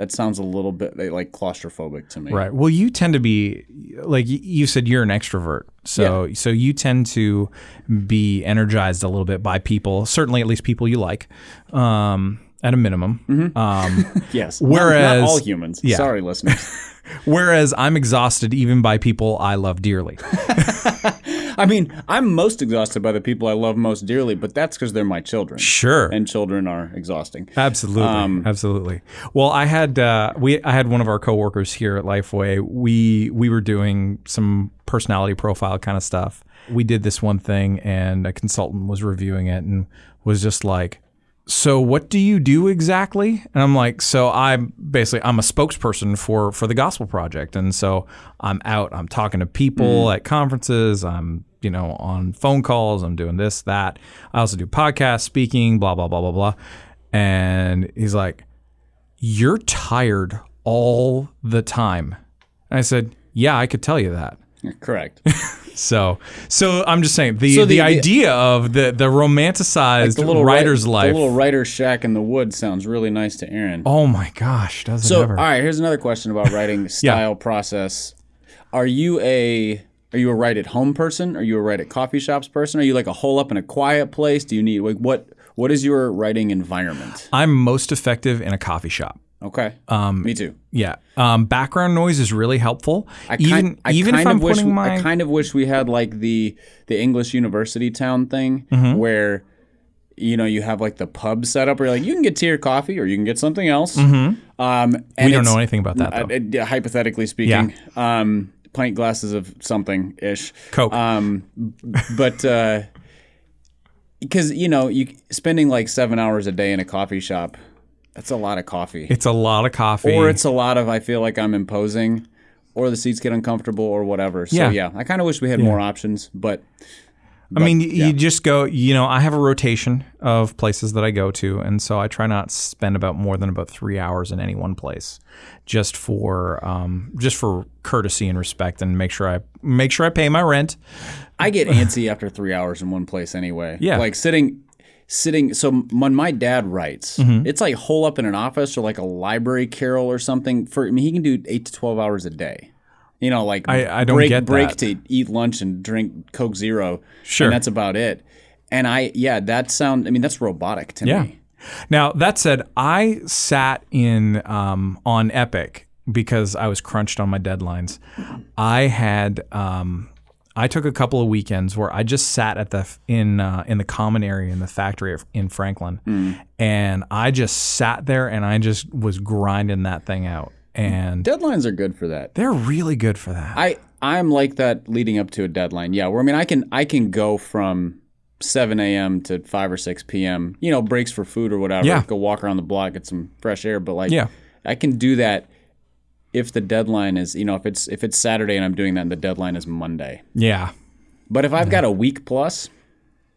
that sounds a little bit like claustrophobic to me. Right. Well, you tend to be like you said you're an extrovert. So so you tend to be energized a little bit by people, certainly at least people you like. Um at a minimum. Um Yes. Not- not, Whereas- all humans. yeah. Sorry, listeners. whereas I'm exhausted even by people I love dearly. I mean, I'm most exhausted by the people I love most dearly, but that's because they're my children. Sure. And children are exhausting. Absolutely, Um, absolutely. Well, I had uh, we I had one of our coworkers here at Lifeway. We we were doing some personality profile kind of stuff. We did this one thing, and a consultant was reviewing it and was just like, "So, what do you do exactly?" And I'm like, "So I'm basically I'm a spokesperson for for the Gospel Project, and so I'm out. I'm talking to people at conferences. I'm you know on phone calls. I'm doing this that. I also do podcast speaking. Blah blah blah blah blah." And he's like, You're tired all the time. And I said, Yeah, I could tell you that. Correct. So, so I'm just saying the So the, the- the- idea of the the romanticized The little writer's ri- life. The little writer's shack in the woods sounds really nice to Aaron. oh my gosh, doesn't so, ever. all right, here's another question about writing style process. Are you a are you a write at home person? Are you a write at coffee shops person? Are you like a hole up in a quiet place? Do you need like what what is your writing environment? I'm most effective in a coffee shop. Okay. Um, Me too. Yeah. Um, background noise is really helpful. I even kind, I even if I'm of wish, putting my I kind of wish we had like the the English university town thing Mm-hmm. where you know you have like the pub set up where you're like you can get tea or coffee or you can get something else. Um, and Mm-hmm. we don't know anything about that uh, though. yeah, hypothetically speaking, um, pint glasses of something ish. Coke. Um, but uh, because you know you spending like seven hours a day in a coffee shop, that's a lot of coffee. it's a lot of coffee. or it's a lot of I feel like I'm imposing, or the seats get uncomfortable or whatever. So Yeah. yeah, I kind of wish we had more options, but. I mean, yeah. you just go. You know, I have a rotation of places that I go to, and so I try not to spend about more than about three hours in any one place, just for um, just for courtesy and respect, and make sure I make sure I pay my rent. I get antsy after three hours in one place anyway. Yeah. Like sitting, sitting. So when my dad writes, Mm-hmm. it's like hole up in an office or like a library carrel or something. For I mean, he can do eight to twelve hours a day. You know, like I- I don't break get break that. to eat lunch and drink Coke Zero. Sure. and that's about it. And I, yeah, that sound. I mean, that's robotic to Yeah. me. Now that said, I sat in um, on Epic because I was crunched on my deadlines. I had um, I took a couple of weekends where I just sat at the in uh, in the common area in the factory in Franklin, and I just sat there and I just was grinding that thing out. And Deadlines are good for that. they're really good for that. I I'm like that leading up to a deadline. Yeah, where I mean I can I can go from 7 a.m. to 5 or 6 p.m. You know, breaks for food or whatever. Yeah. Go walk around the block, get some fresh air. But like, Yeah. I can do that if the deadline is you know if it's if it's Saturday and I'm doing that and the deadline is Monday. yeah. But if I've got a week plus,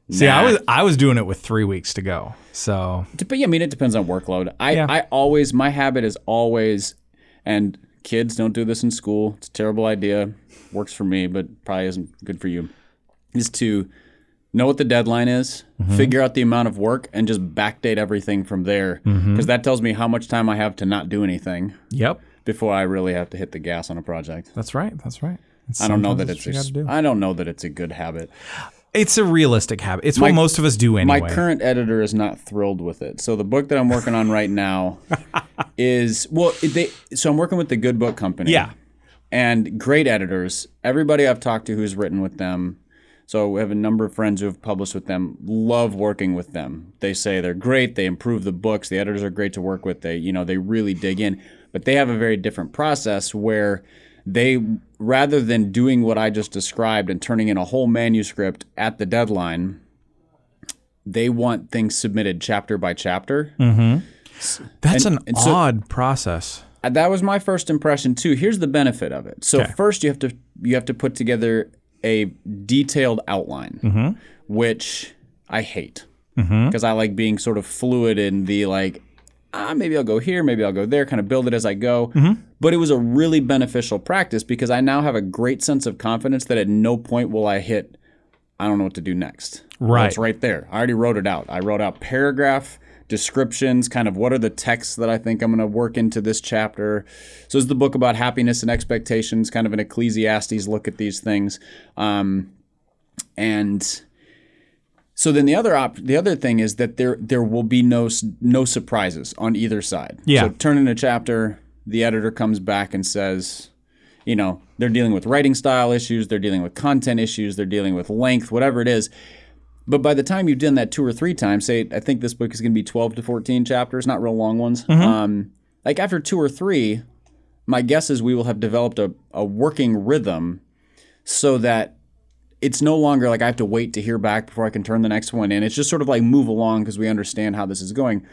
See, I was I was doing it with three weeks to go. So But yeah, I mean, it depends on workload. I, Yeah. I always, my habit is always, and kids don't do this in school. It's a terrible idea. Works for me, but probably isn't good for you. Is to know what the deadline is, mm-hmm. figure out the amount of work, and just backdate everything from there. Mm-hmm. Because that tells me how much time I have to not do anything Yep. before I really have to hit the gas on a project. That's right. That's right. I don't know that it's what a, do. I don't know that it's a good habit. It's a realistic habit. It's My- what most of us do anyway. My current editor is not thrilled with it. So the book that I'm working on right now is well, they. So I'm working with the Good Book Company. yeah. and great editors. Everybody I've talked to who's written with them. So we have a number of friends who have published with them. Love working with them. They say they're great. They improve the books. The editors are great to work with. They, you know, they really dig in. But they have a very different process where they, rather than doing what I just described and turning in a whole manuscript at the deadline, they want things submitted chapter by chapter. That's And- an and so- odd process. Uh, that was my first impression too. Here's the benefit of it. So Okay. first you have to you have to put together a detailed outline, Mm-hmm. which I hate because I like being sort of fluid in the like. Ah, maybe I'll go here, maybe I'll go there, kind of build it as I go. Mm-hmm. But it was a really beneficial practice because I now have a great sense of confidence that at no point will I hit, I don't know what to do next. Well, Right. it's right there. I already wrote it out. I wrote out paragraph descriptions, kind of what are the texts that I think I'm going to work into this chapter. So it's the book about happiness and expectations, kind of an Ecclesiastes look at these things. Um, and so then the other op- the other thing is that there there will be no no surprises on either side. Yeah. So turn in a chapter, the editor comes back and says, you know, they're dealing with writing style issues, they're dealing with content issues, they're dealing with length, whatever it is. But by the time you've done that two or three times, say I think this book is going to be 12 to 14 chapters, not real long ones. Um, like after two or three, my guess is we will have developed a, a working rhythm so that it's no longer like I have to wait to hear back before I can turn the next one in. It's just sort of like move along because we understand how this is going.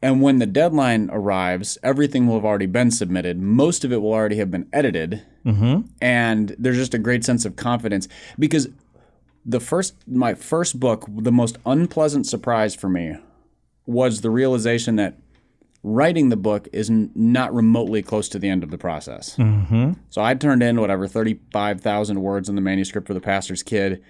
And when the deadline arrives, everything will have already been submitted. Most of it will already have been edited. Mm-hmm. And there's just a great sense of confidence because the first, my first book, the most unpleasant surprise for me was the realization that writing the book is n- not remotely close to the end of the process. Mm-hmm. So I turned in whatever 35,000 words in the manuscript for The Pastor's Kid,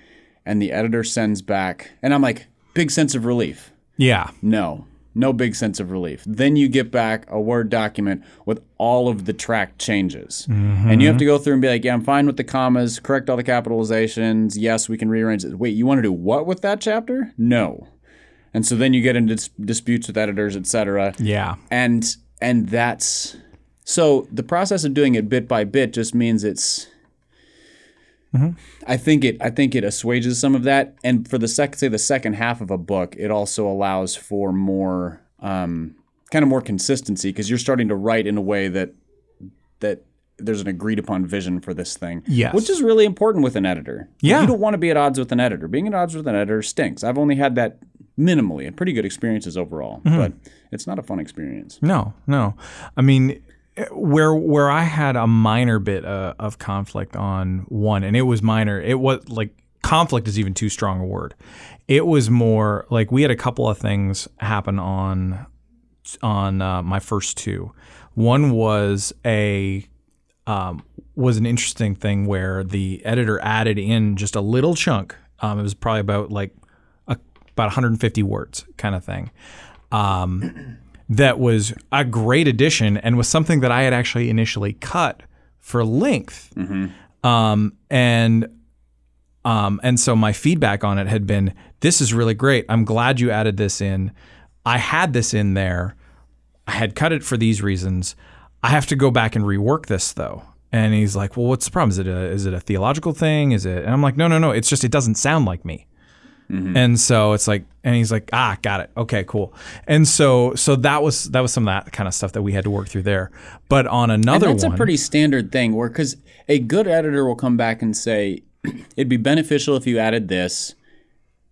and the editor sends back, and I'm like, big sense of relief. Yeah. No, no big sense of relief. Then you get back a Word document with all of the track changes. And you have to mm-hmm. go through and be like, yeah, I'm fine with the commas, correct all the capitalizations. Yes, we can rearrange it. Wait, you want to do what with that chapter? No. And so then you get into dis- disputes with editors, et cetera. Yeah. and and that's so the process of doing it bit by bit just means it's I think it I think it assuages some of that. And for the sec say the second half of a book it also allows for more um, kind of more consistency because you're starting to write in a way that that there's an agreed upon vision for this thing. Yes. which is really important with an editor. Yeah. you don't want to be at odds with an editor. Being at odds with an editor stinks. I've only had that minimally and pretty good experiences overall but it's not a fun experience No, no. I mean, where where I had a minor bit uh, of conflict on one, and it was minor. It was like conflict is even too strong a word. It was more like we had a couple of things happen on on uh, my first two. One was a um, was an interesting thing where the editor added in just a little chunk. Um, it was probably about like about 150 words kind of thing. Um, that was a great addition and was something that I had actually initially cut for length. Um, and um, and so my feedback on it had been, "This is really great. I'm glad you added this in. I had this in there. I had cut it for these reasons. I have to go back and rework this though." And he's like, "Well, what's the problem? Is it a is it a theological thing? Is it?" And I'm like, "No, no, no. It's just it doesn't sound like me." And so it's like, and he's like, ah, got it. Okay, cool. And so, so that was that was some of that kind of stuff that we had to work through there. But on another and that's one, a pretty standard thing where because a good editor will come back and say it'd be beneficial if you added this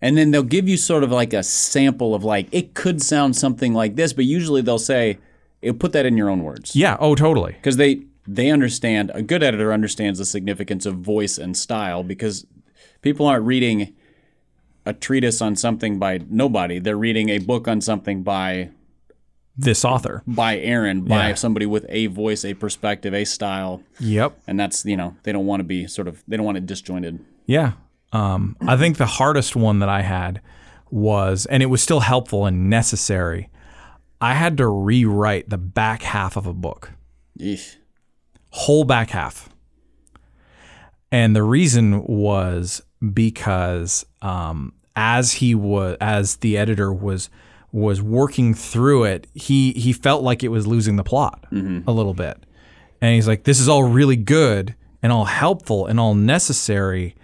and then they'll give you sort of like a sample of like it could sound something like this but usually they'll say "Eh, put that in your own words yeah, oh, totally. because they they understand a good editor understands the significance of voice and style because people aren't reading a treatise on something by nobody they're reading a book on something by this author. by Aaron, by Yeah. somebody with a voice, a perspective, a style, Yep. and that's you know they don't want to be sort of they don't want it disjointed. Yeah. Um, I think the hardest one that I had was, and it was still helpful and necessary. I had to rewrite the back half of a book, Eesh. whole back half. And the reason was because um, as he was, as the editor was was working through it, he he felt like it was losing the plot a little bit, and he's like, "This is all really good and all helpful and all necessary."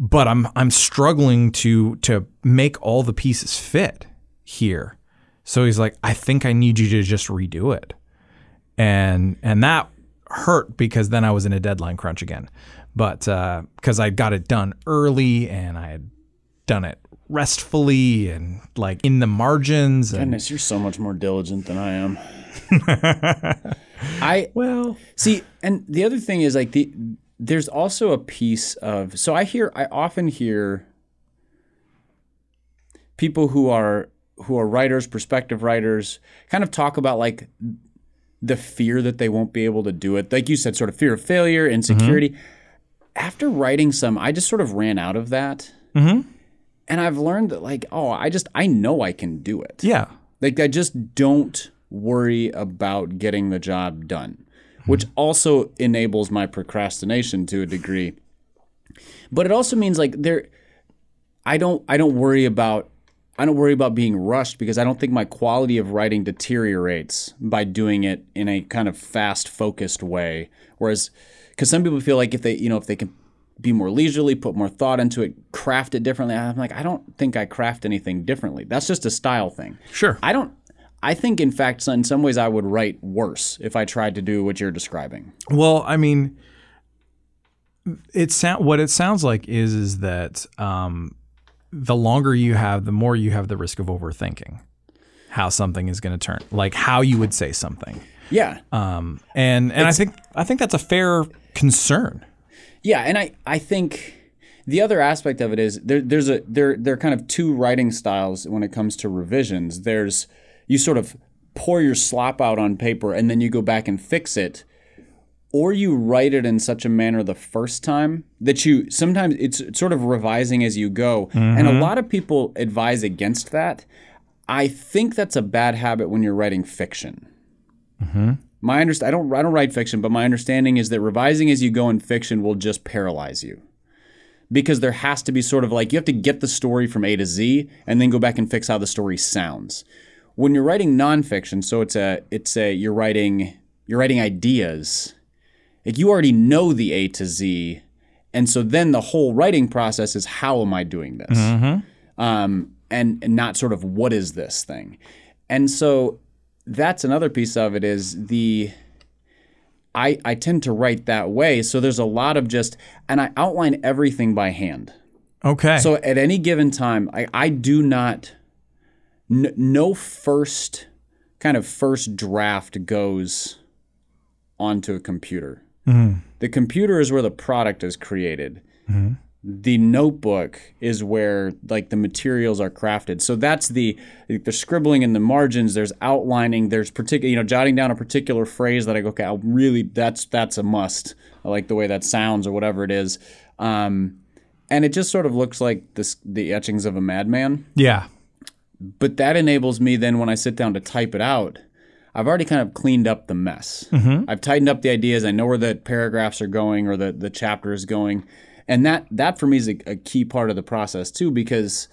but I'm I'm struggling to to make all the pieces fit here. So he's like, I think I need you to just redo it, and and that hurt because then I was in a deadline crunch again, but uh, because I got it done early and I had done it restfully and like in the margins and Goodness, you're so much more diligent than I am. I well See, and the other thing is like the there's also a piece of so I hear I often hear people who are who are writers, prospective writers, kind of talk about like the fear that they won't be able to do it. Like you said, sort of fear of failure, mm-hmm. insecurity. After writing some, I just sort of ran out of that. Mm-hmm. And I've learned that like, oh, I just I know I can do it. yeah Like I just don't worry about getting the job done, hmm. which also enables my procrastination to a degree. But it also means like there I don't I don't worry about I don't worry about being rushed because I don't think my quality of writing deteriorates by doing it in a kind of fast focused way. Whereas cuz some people feel like if they, you know, if they can be more leisurely, put more thought into it, craft it differently. I'm like, I don't think I craft anything differently. That's just a style thing. sure I don't. I think, in fact, in some ways, I would write worse if I tried to do what you're describing. Well, I mean, it sound what it sounds like is is that um, the longer you have, the more you have the risk of overthinking how something is going to turn, like how you would say something. Yeah, Um, and and I think I think that's a fair concern. yeah, and I, I think the other aspect of it is there, there's a there there are kind of two writing styles when it comes to revisions. There's you sort of pour your slop out on paper and then you go back and fix it, or you write it in such a manner the first time that you sometimes it's sort of revising as you go. And a mm-hmm. lot of people advise against that. I think that's a bad habit when you're writing fiction. Mm-hmm. My underst- I don't I don't write fiction, but my understanding is that revising as you go in fiction will just paralyze you. Because there has to be sort of like you have to get the story from A to Z and then go back and fix how the story sounds. When you're writing nonfiction, so it's a it's a you're writing you're writing ideas. Like you already know the A to Z, and so then the whole writing process is how am I doing this? um, and, and not sort of what is this thing. And so that's another piece of it is the I I tend to write that way. So there's a lot of just and I outline everything by hand. Okay. So at any given time, I, I do not n- no first kind of first draft goes onto a computer. The computer is where the product is created. The notebook is where like the materials are crafted. So that's the the scribbling in the margins. There's outlining. There's particular you know jotting down a particular phrase that I go okay. I'll really that's that's a must. I like the way that sounds or whatever it is. Um, and it just sort of looks like this the etchings of a madman yeah. but that enables me then when I sit down to type it out, I've already kind of cleaned up the mess. Mm-hmm. I've tightened up the ideas. I know where the paragraphs are going or the, the chapter is going. And that that for me is a, a key part of the process too, because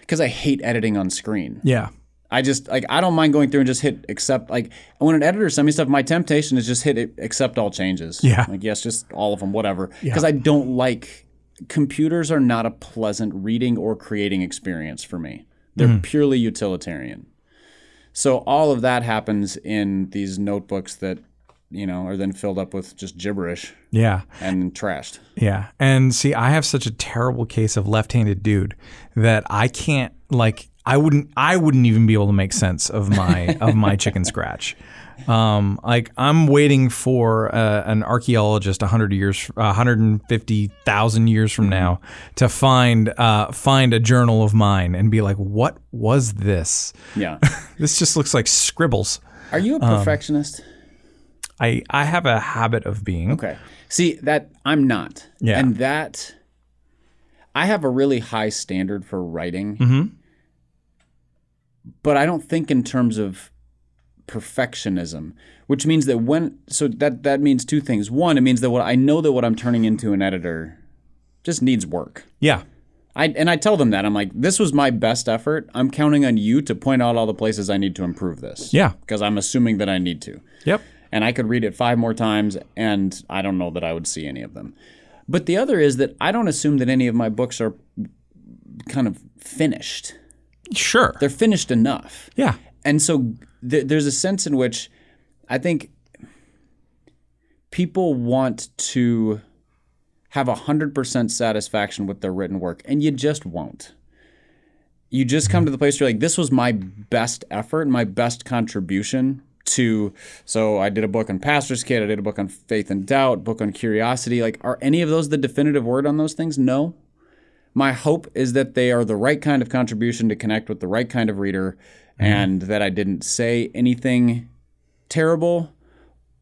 because I hate editing on screen. Yeah. I just like I don't mind going through and just hit accept. Like when an editor sends me stuff, my temptation is just hit it, accept all changes. Yeah. like yes, just all of them, whatever. Because I don't like computers are not a pleasant reading or creating experience for me. They're mm. purely utilitarian. So all of that happens in these notebooks that you know are then filled up with just gibberish Yeah. and trashed. Yeah. And see, I have such a terrible case of left-handed dude that I can't like I wouldn't I wouldn't even be able to make sense of my of my chicken scratch. Um, like I'm waiting for uh, an archaeologist 100 years, 150,000 years from now to find uh, find a journal of mine and be like, what was this? Yeah. This just looks like scribbles. Are you a Um, perfectionist? I I have a habit of being. Okay. See that I'm not. Yeah. And that I have a really high standard for writing. Mm-hmm. But I don't think in terms of perfectionism, which means that when so that that means two things. One, it means that what I know that what I'm turning into an editor just needs work. Yeah. I and I tell them that I'm like, this was my best effort. I'm counting on you to point out all the places I need to improve this. Yeah. Because I'm assuming that I need to Yep. and I could read it five more times, and I don't know that I would see any of them. But the other is that I don't assume that any of my books are kind of finished. Sure. They're finished enough. yeah. And so th- there's a sense in which I think people want to have 100% satisfaction with their written work, and you just won't. You just come to the place where you're like, this was my best effort, my best contribution to. So I did a book on Pastor's Kid, I did a book on Faith and Doubt, book on Curiosity. Like, are any of those the definitive word on those things? No. My hope is that they are the right kind of contribution to connect with the right kind of reader, and that I didn't say anything terrible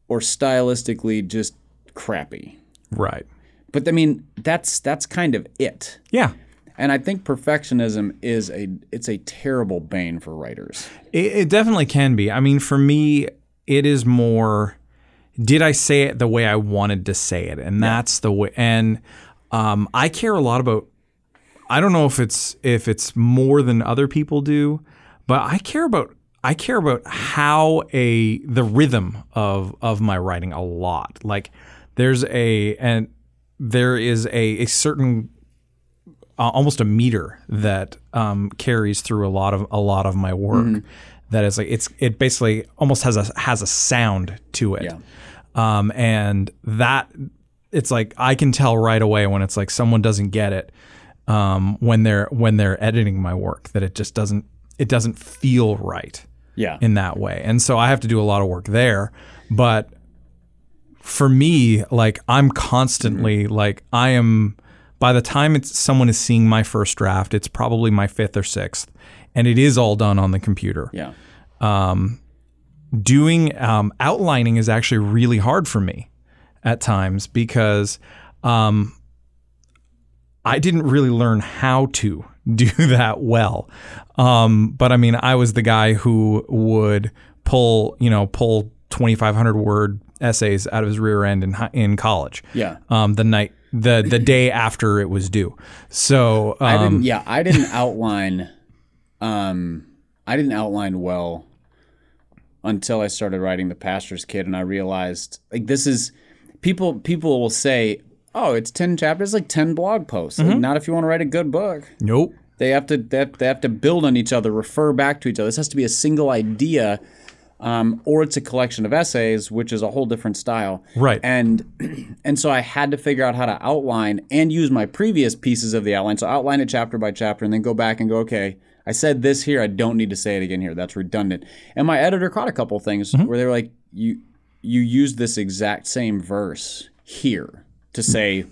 or stylistically just crappy. Right. But I mean, that's that's kind of it. Yeah. And I think perfectionism is a it's a terrible bane for writers. It, it definitely can be. I mean, for me, it is more. Did I say it the way I wanted to say it? And that's the way. And um, I care a lot about. I don't know if it's if it's more than other people do, but I care about. I care about how a the rhythm of of my writing a lot. Like there's a and there is a, a certain uh, almost a meter that um, carries through a lot of a lot of my work. That is like it's it basically almost has a has a sound to it, Yeah. um, and that it's like I can tell right away when it's like someone doesn't get it um, when they're when they're editing my work that it just doesn't it doesn't feel right Yeah. in that way. And so I have to do a lot of work there. But for me, like I'm constantly like I am by the time it's someone is seeing my first draft, it's probably my fifth or sixth. And it is all done on the computer. yeah. Doing um, outlining is actually really hard for me at times because um, I didn't really learn how to do that well. Um, but I mean, I was the guy who would pull, you know, pull 2,500 word essays out of his rear end in in college. Yeah. Um, the night, the the day after it was due. So um, I didn't yeah, I didn't outline um I didn't outline well until I started writing The Pastor's Kid and I realized like this is people people will say, "Oh, it's 10 chapters, like 10 blog posts." Like, not if you want to write a good book. nope. They have to they have, they have to build on each other, refer back to each other. This has to be a single idea, um, or it's a collection of essays, which is a whole different style. Right. And and so I had to figure out how to outline and use my previous pieces of the outline. So outline it chapter by chapter, and then go back and go, okay, I said this here. I don't need to say it again here. That's redundant. And my editor caught a couple things where they were like, you you used this exact same verse here to say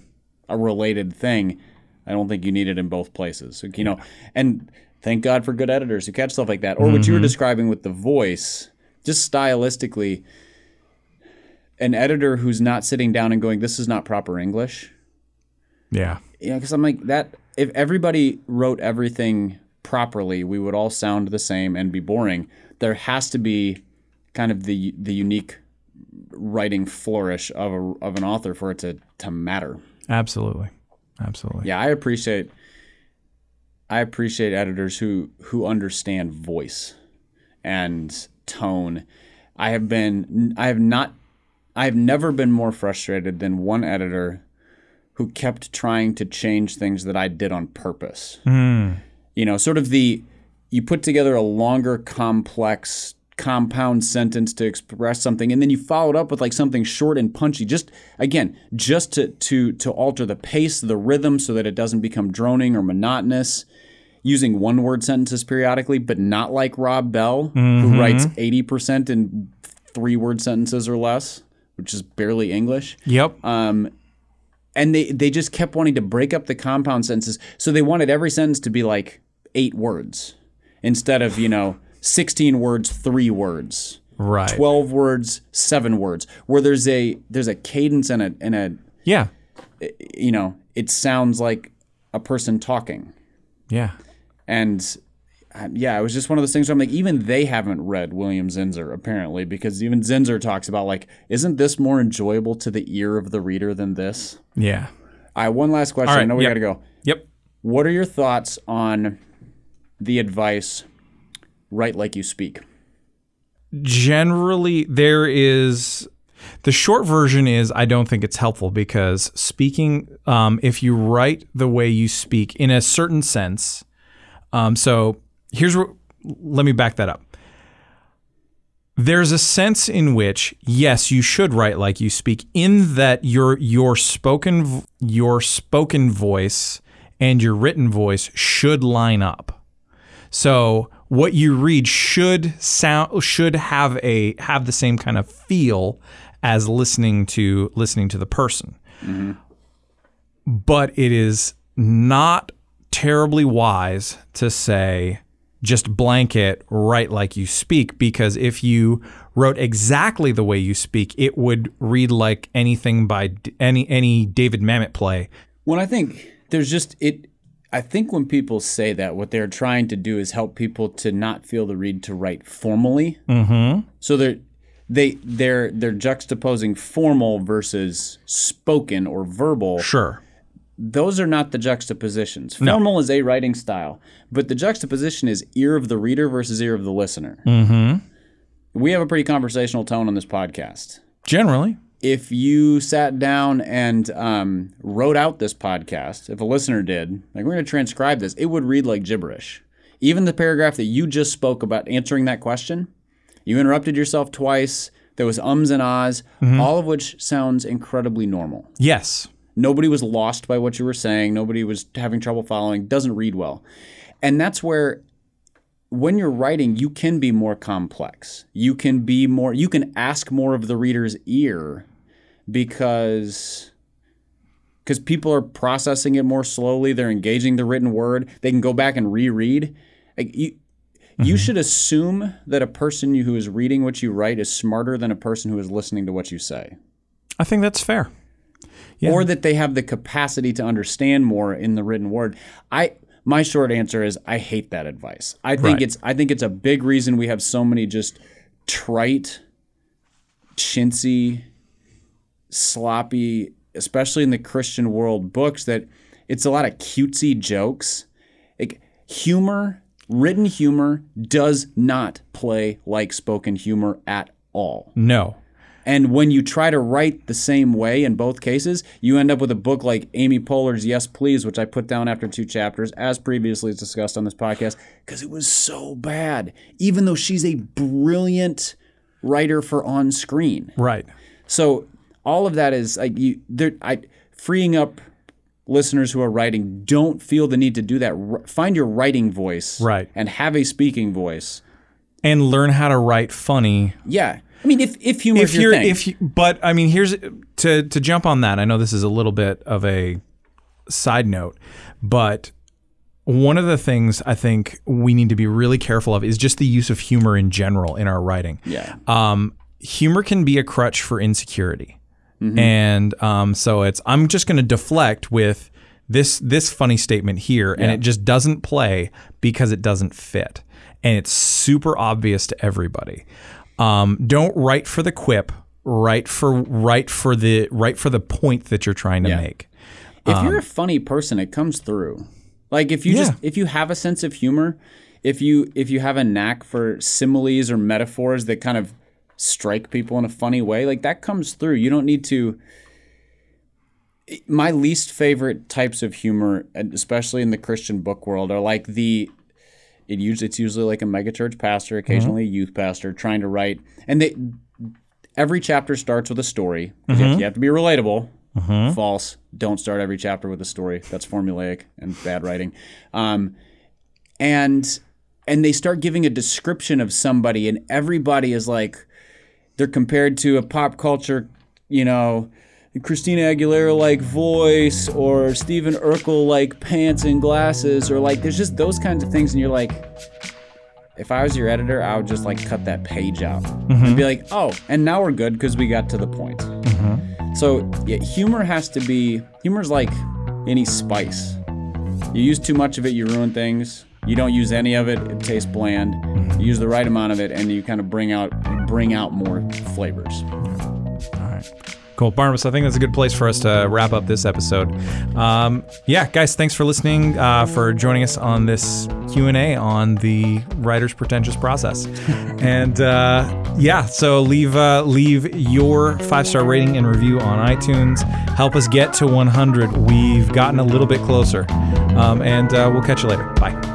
a related thing. I don't think you need it in both places. You know, and thank God for good editors who catch stuff like that. Or what you were mm-hmm. describing with the voice, just stylistically, an editor who's not sitting down and going, "This is not proper English." Yeah. You know, because I'm like that. If everybody wrote everything properly, we would all sound the same and be boring. There has to be kind of the the unique writing flourish of a, of an author for it to to matter. Absolutely. Absolutely. Yeah, I appreciate I appreciate editors who who understand voice and tone. I have been I have not I have never been more frustrated than one editor who kept trying to change things that I did on purpose. Hmm. You know, sort of the you put together a longer complex compound sentence to express something and then you follow it up with like something short and punchy just again just to to to alter the pace the rhythm so that it doesn't become droning or monotonous using one word sentences periodically but not like rob bell who writes 80% in three word sentences or less, which is barely English. Yep. Um, and they they just kept wanting to break up the compound sentences, so they wanted every sentence to be like eight words instead of you know sixteen words, three words, right. twelve words, seven words. Where there's a there's a cadence and a and a Yeah. you know it sounds like a person talking. Yeah. And uh, yeah, it was just one of those things where I'm like, even they haven't read William Zinsser apparently, because even Zinsser talks about like, isn't this more enjoyable to the ear of the reader than this? Yeah. All right, one last question. Right, I know we yep. got to go. Yep. What are your thoughts on the advice, write like you speak? generally there is the short version is I don't think it's helpful because speaking, um, if you write the way you speak in a certain sense, um, so here's what. Let me back that up. There's a sense in which yes, you should write like you speak, in that your your spoken your spoken voice and your written voice should line up. So what you read should sound should have a have the same kind of feel as listening to listening to the person. But it is not terribly wise to say just blanket write like you speak because if you wrote exactly the way you speak it would read like anything by any any David Mamet play. When I think there's just it, I think when people say that, what they're trying to do is help people to not feel the read to write formally. Mm-hmm. So they're they they're they're juxtaposing formal versus spoken or verbal. Sure. Those are not the juxtapositions. Formal is a writing style, but the juxtaposition is ear of the reader versus ear of the listener. Mm-hmm. We have a pretty conversational tone on this podcast Generally. If you sat down and um, wrote out this podcast, if a listener did, like we're going to transcribe this, it would read like gibberish. Even the paragraph that you just spoke about answering that question, you interrupted yourself twice. There was ums and ahs, all of which sounds incredibly normal. Yes. Nobody was lost by what you were saying. Nobody was having trouble following. Doesn't read well. And that's where when you're writing, you can be more complex. You can be more you can ask more of the reader's ear because because people are processing it more slowly, they're engaging the written word. They can go back and reread. Like you you mm-hmm. should assume that a person who is reading what you write is smarter than a person who is listening to what you say I think that's fair. Yeah. or that they have the capacity to understand more in the written word. I my short answer is I hate that advice. I think Right. it's I think it's a big reason we have so many just trite, chintzy, sloppy, especially in the Christian world books that it's a lot of cutesy jokes. Like humor, written humor does not play like spoken humor at all. No. And when you try to write the same way in both cases, you end up with a book like Amy Poehler's Yes Please, which I put down after two chapters, as previously discussed on this podcast, because it was so bad, even though she's a brilliant writer for on screen. Right. So all of that is like you, there, I, freeing up listeners who are writing. Don't feel the need to do that. R- Find your writing voice, Right. and have a speaking voice. And learn how to write funny Yeah, I mean, if if humor if is you're thing, if you, but I mean here's to to jump on that. I know this is a little bit of a side note, but one of the things I think we need to be really careful of is just the use of humor in general in our writing. yeah, Um, humor can be a crutch for insecurity, and um, so it's I'm just going to deflect with this this funny statement here, and it just doesn't play because it doesn't fit, and it's super obvious to everybody. Um, don't write for the quip. Write for write for the write for the point that you're trying to Yeah. make. if you're a funny person, it comes through. Like if you just if you have a sense of humor, if you if you have a knack for similes or metaphors that kind of strike people in a funny way, like that comes through. You don't need to. My least favorite types of humor, especially in the Christian book world, are like the. It usually it's usually like a megachurch pastor, mm-hmm. occasionally a youth pastor, trying to write, and they every chapter starts with a story. 'cause You, have, mm-hmm. you have to be relatable. Mm-hmm. False. Don't start every chapter with a story. That's formulaic and bad writing. Um, and and they start giving a description of somebody, and everybody is like, they're compared to a pop culture, you know, Christina Aguilera like voice or Stephen Urkel like pants and glasses or like there's just those kinds of things and you're like if I was your editor, I would just like cut that page out mm-hmm. and be like, "Oh, and now we're good because we got to the point." Mm-hmm. So, yeah, humor has to be humor's like any spice. You use too much of it, you ruin things. You don't use any of it, it tastes bland. Mm-hmm. You use the right amount of it and you kind of bring out bring out more flavors. Cool, Barnabas. I think that's a good place for us to wrap up this episode. Um, yeah, guys, thanks for listening, uh, for joining us on this Q and A on the writer's pretentious process. and uh, yeah, so leave uh, leave your five star rating and review on iTunes. Help us get to 100. We've gotten a little bit closer, um, and uh, we'll catch you later. Bye.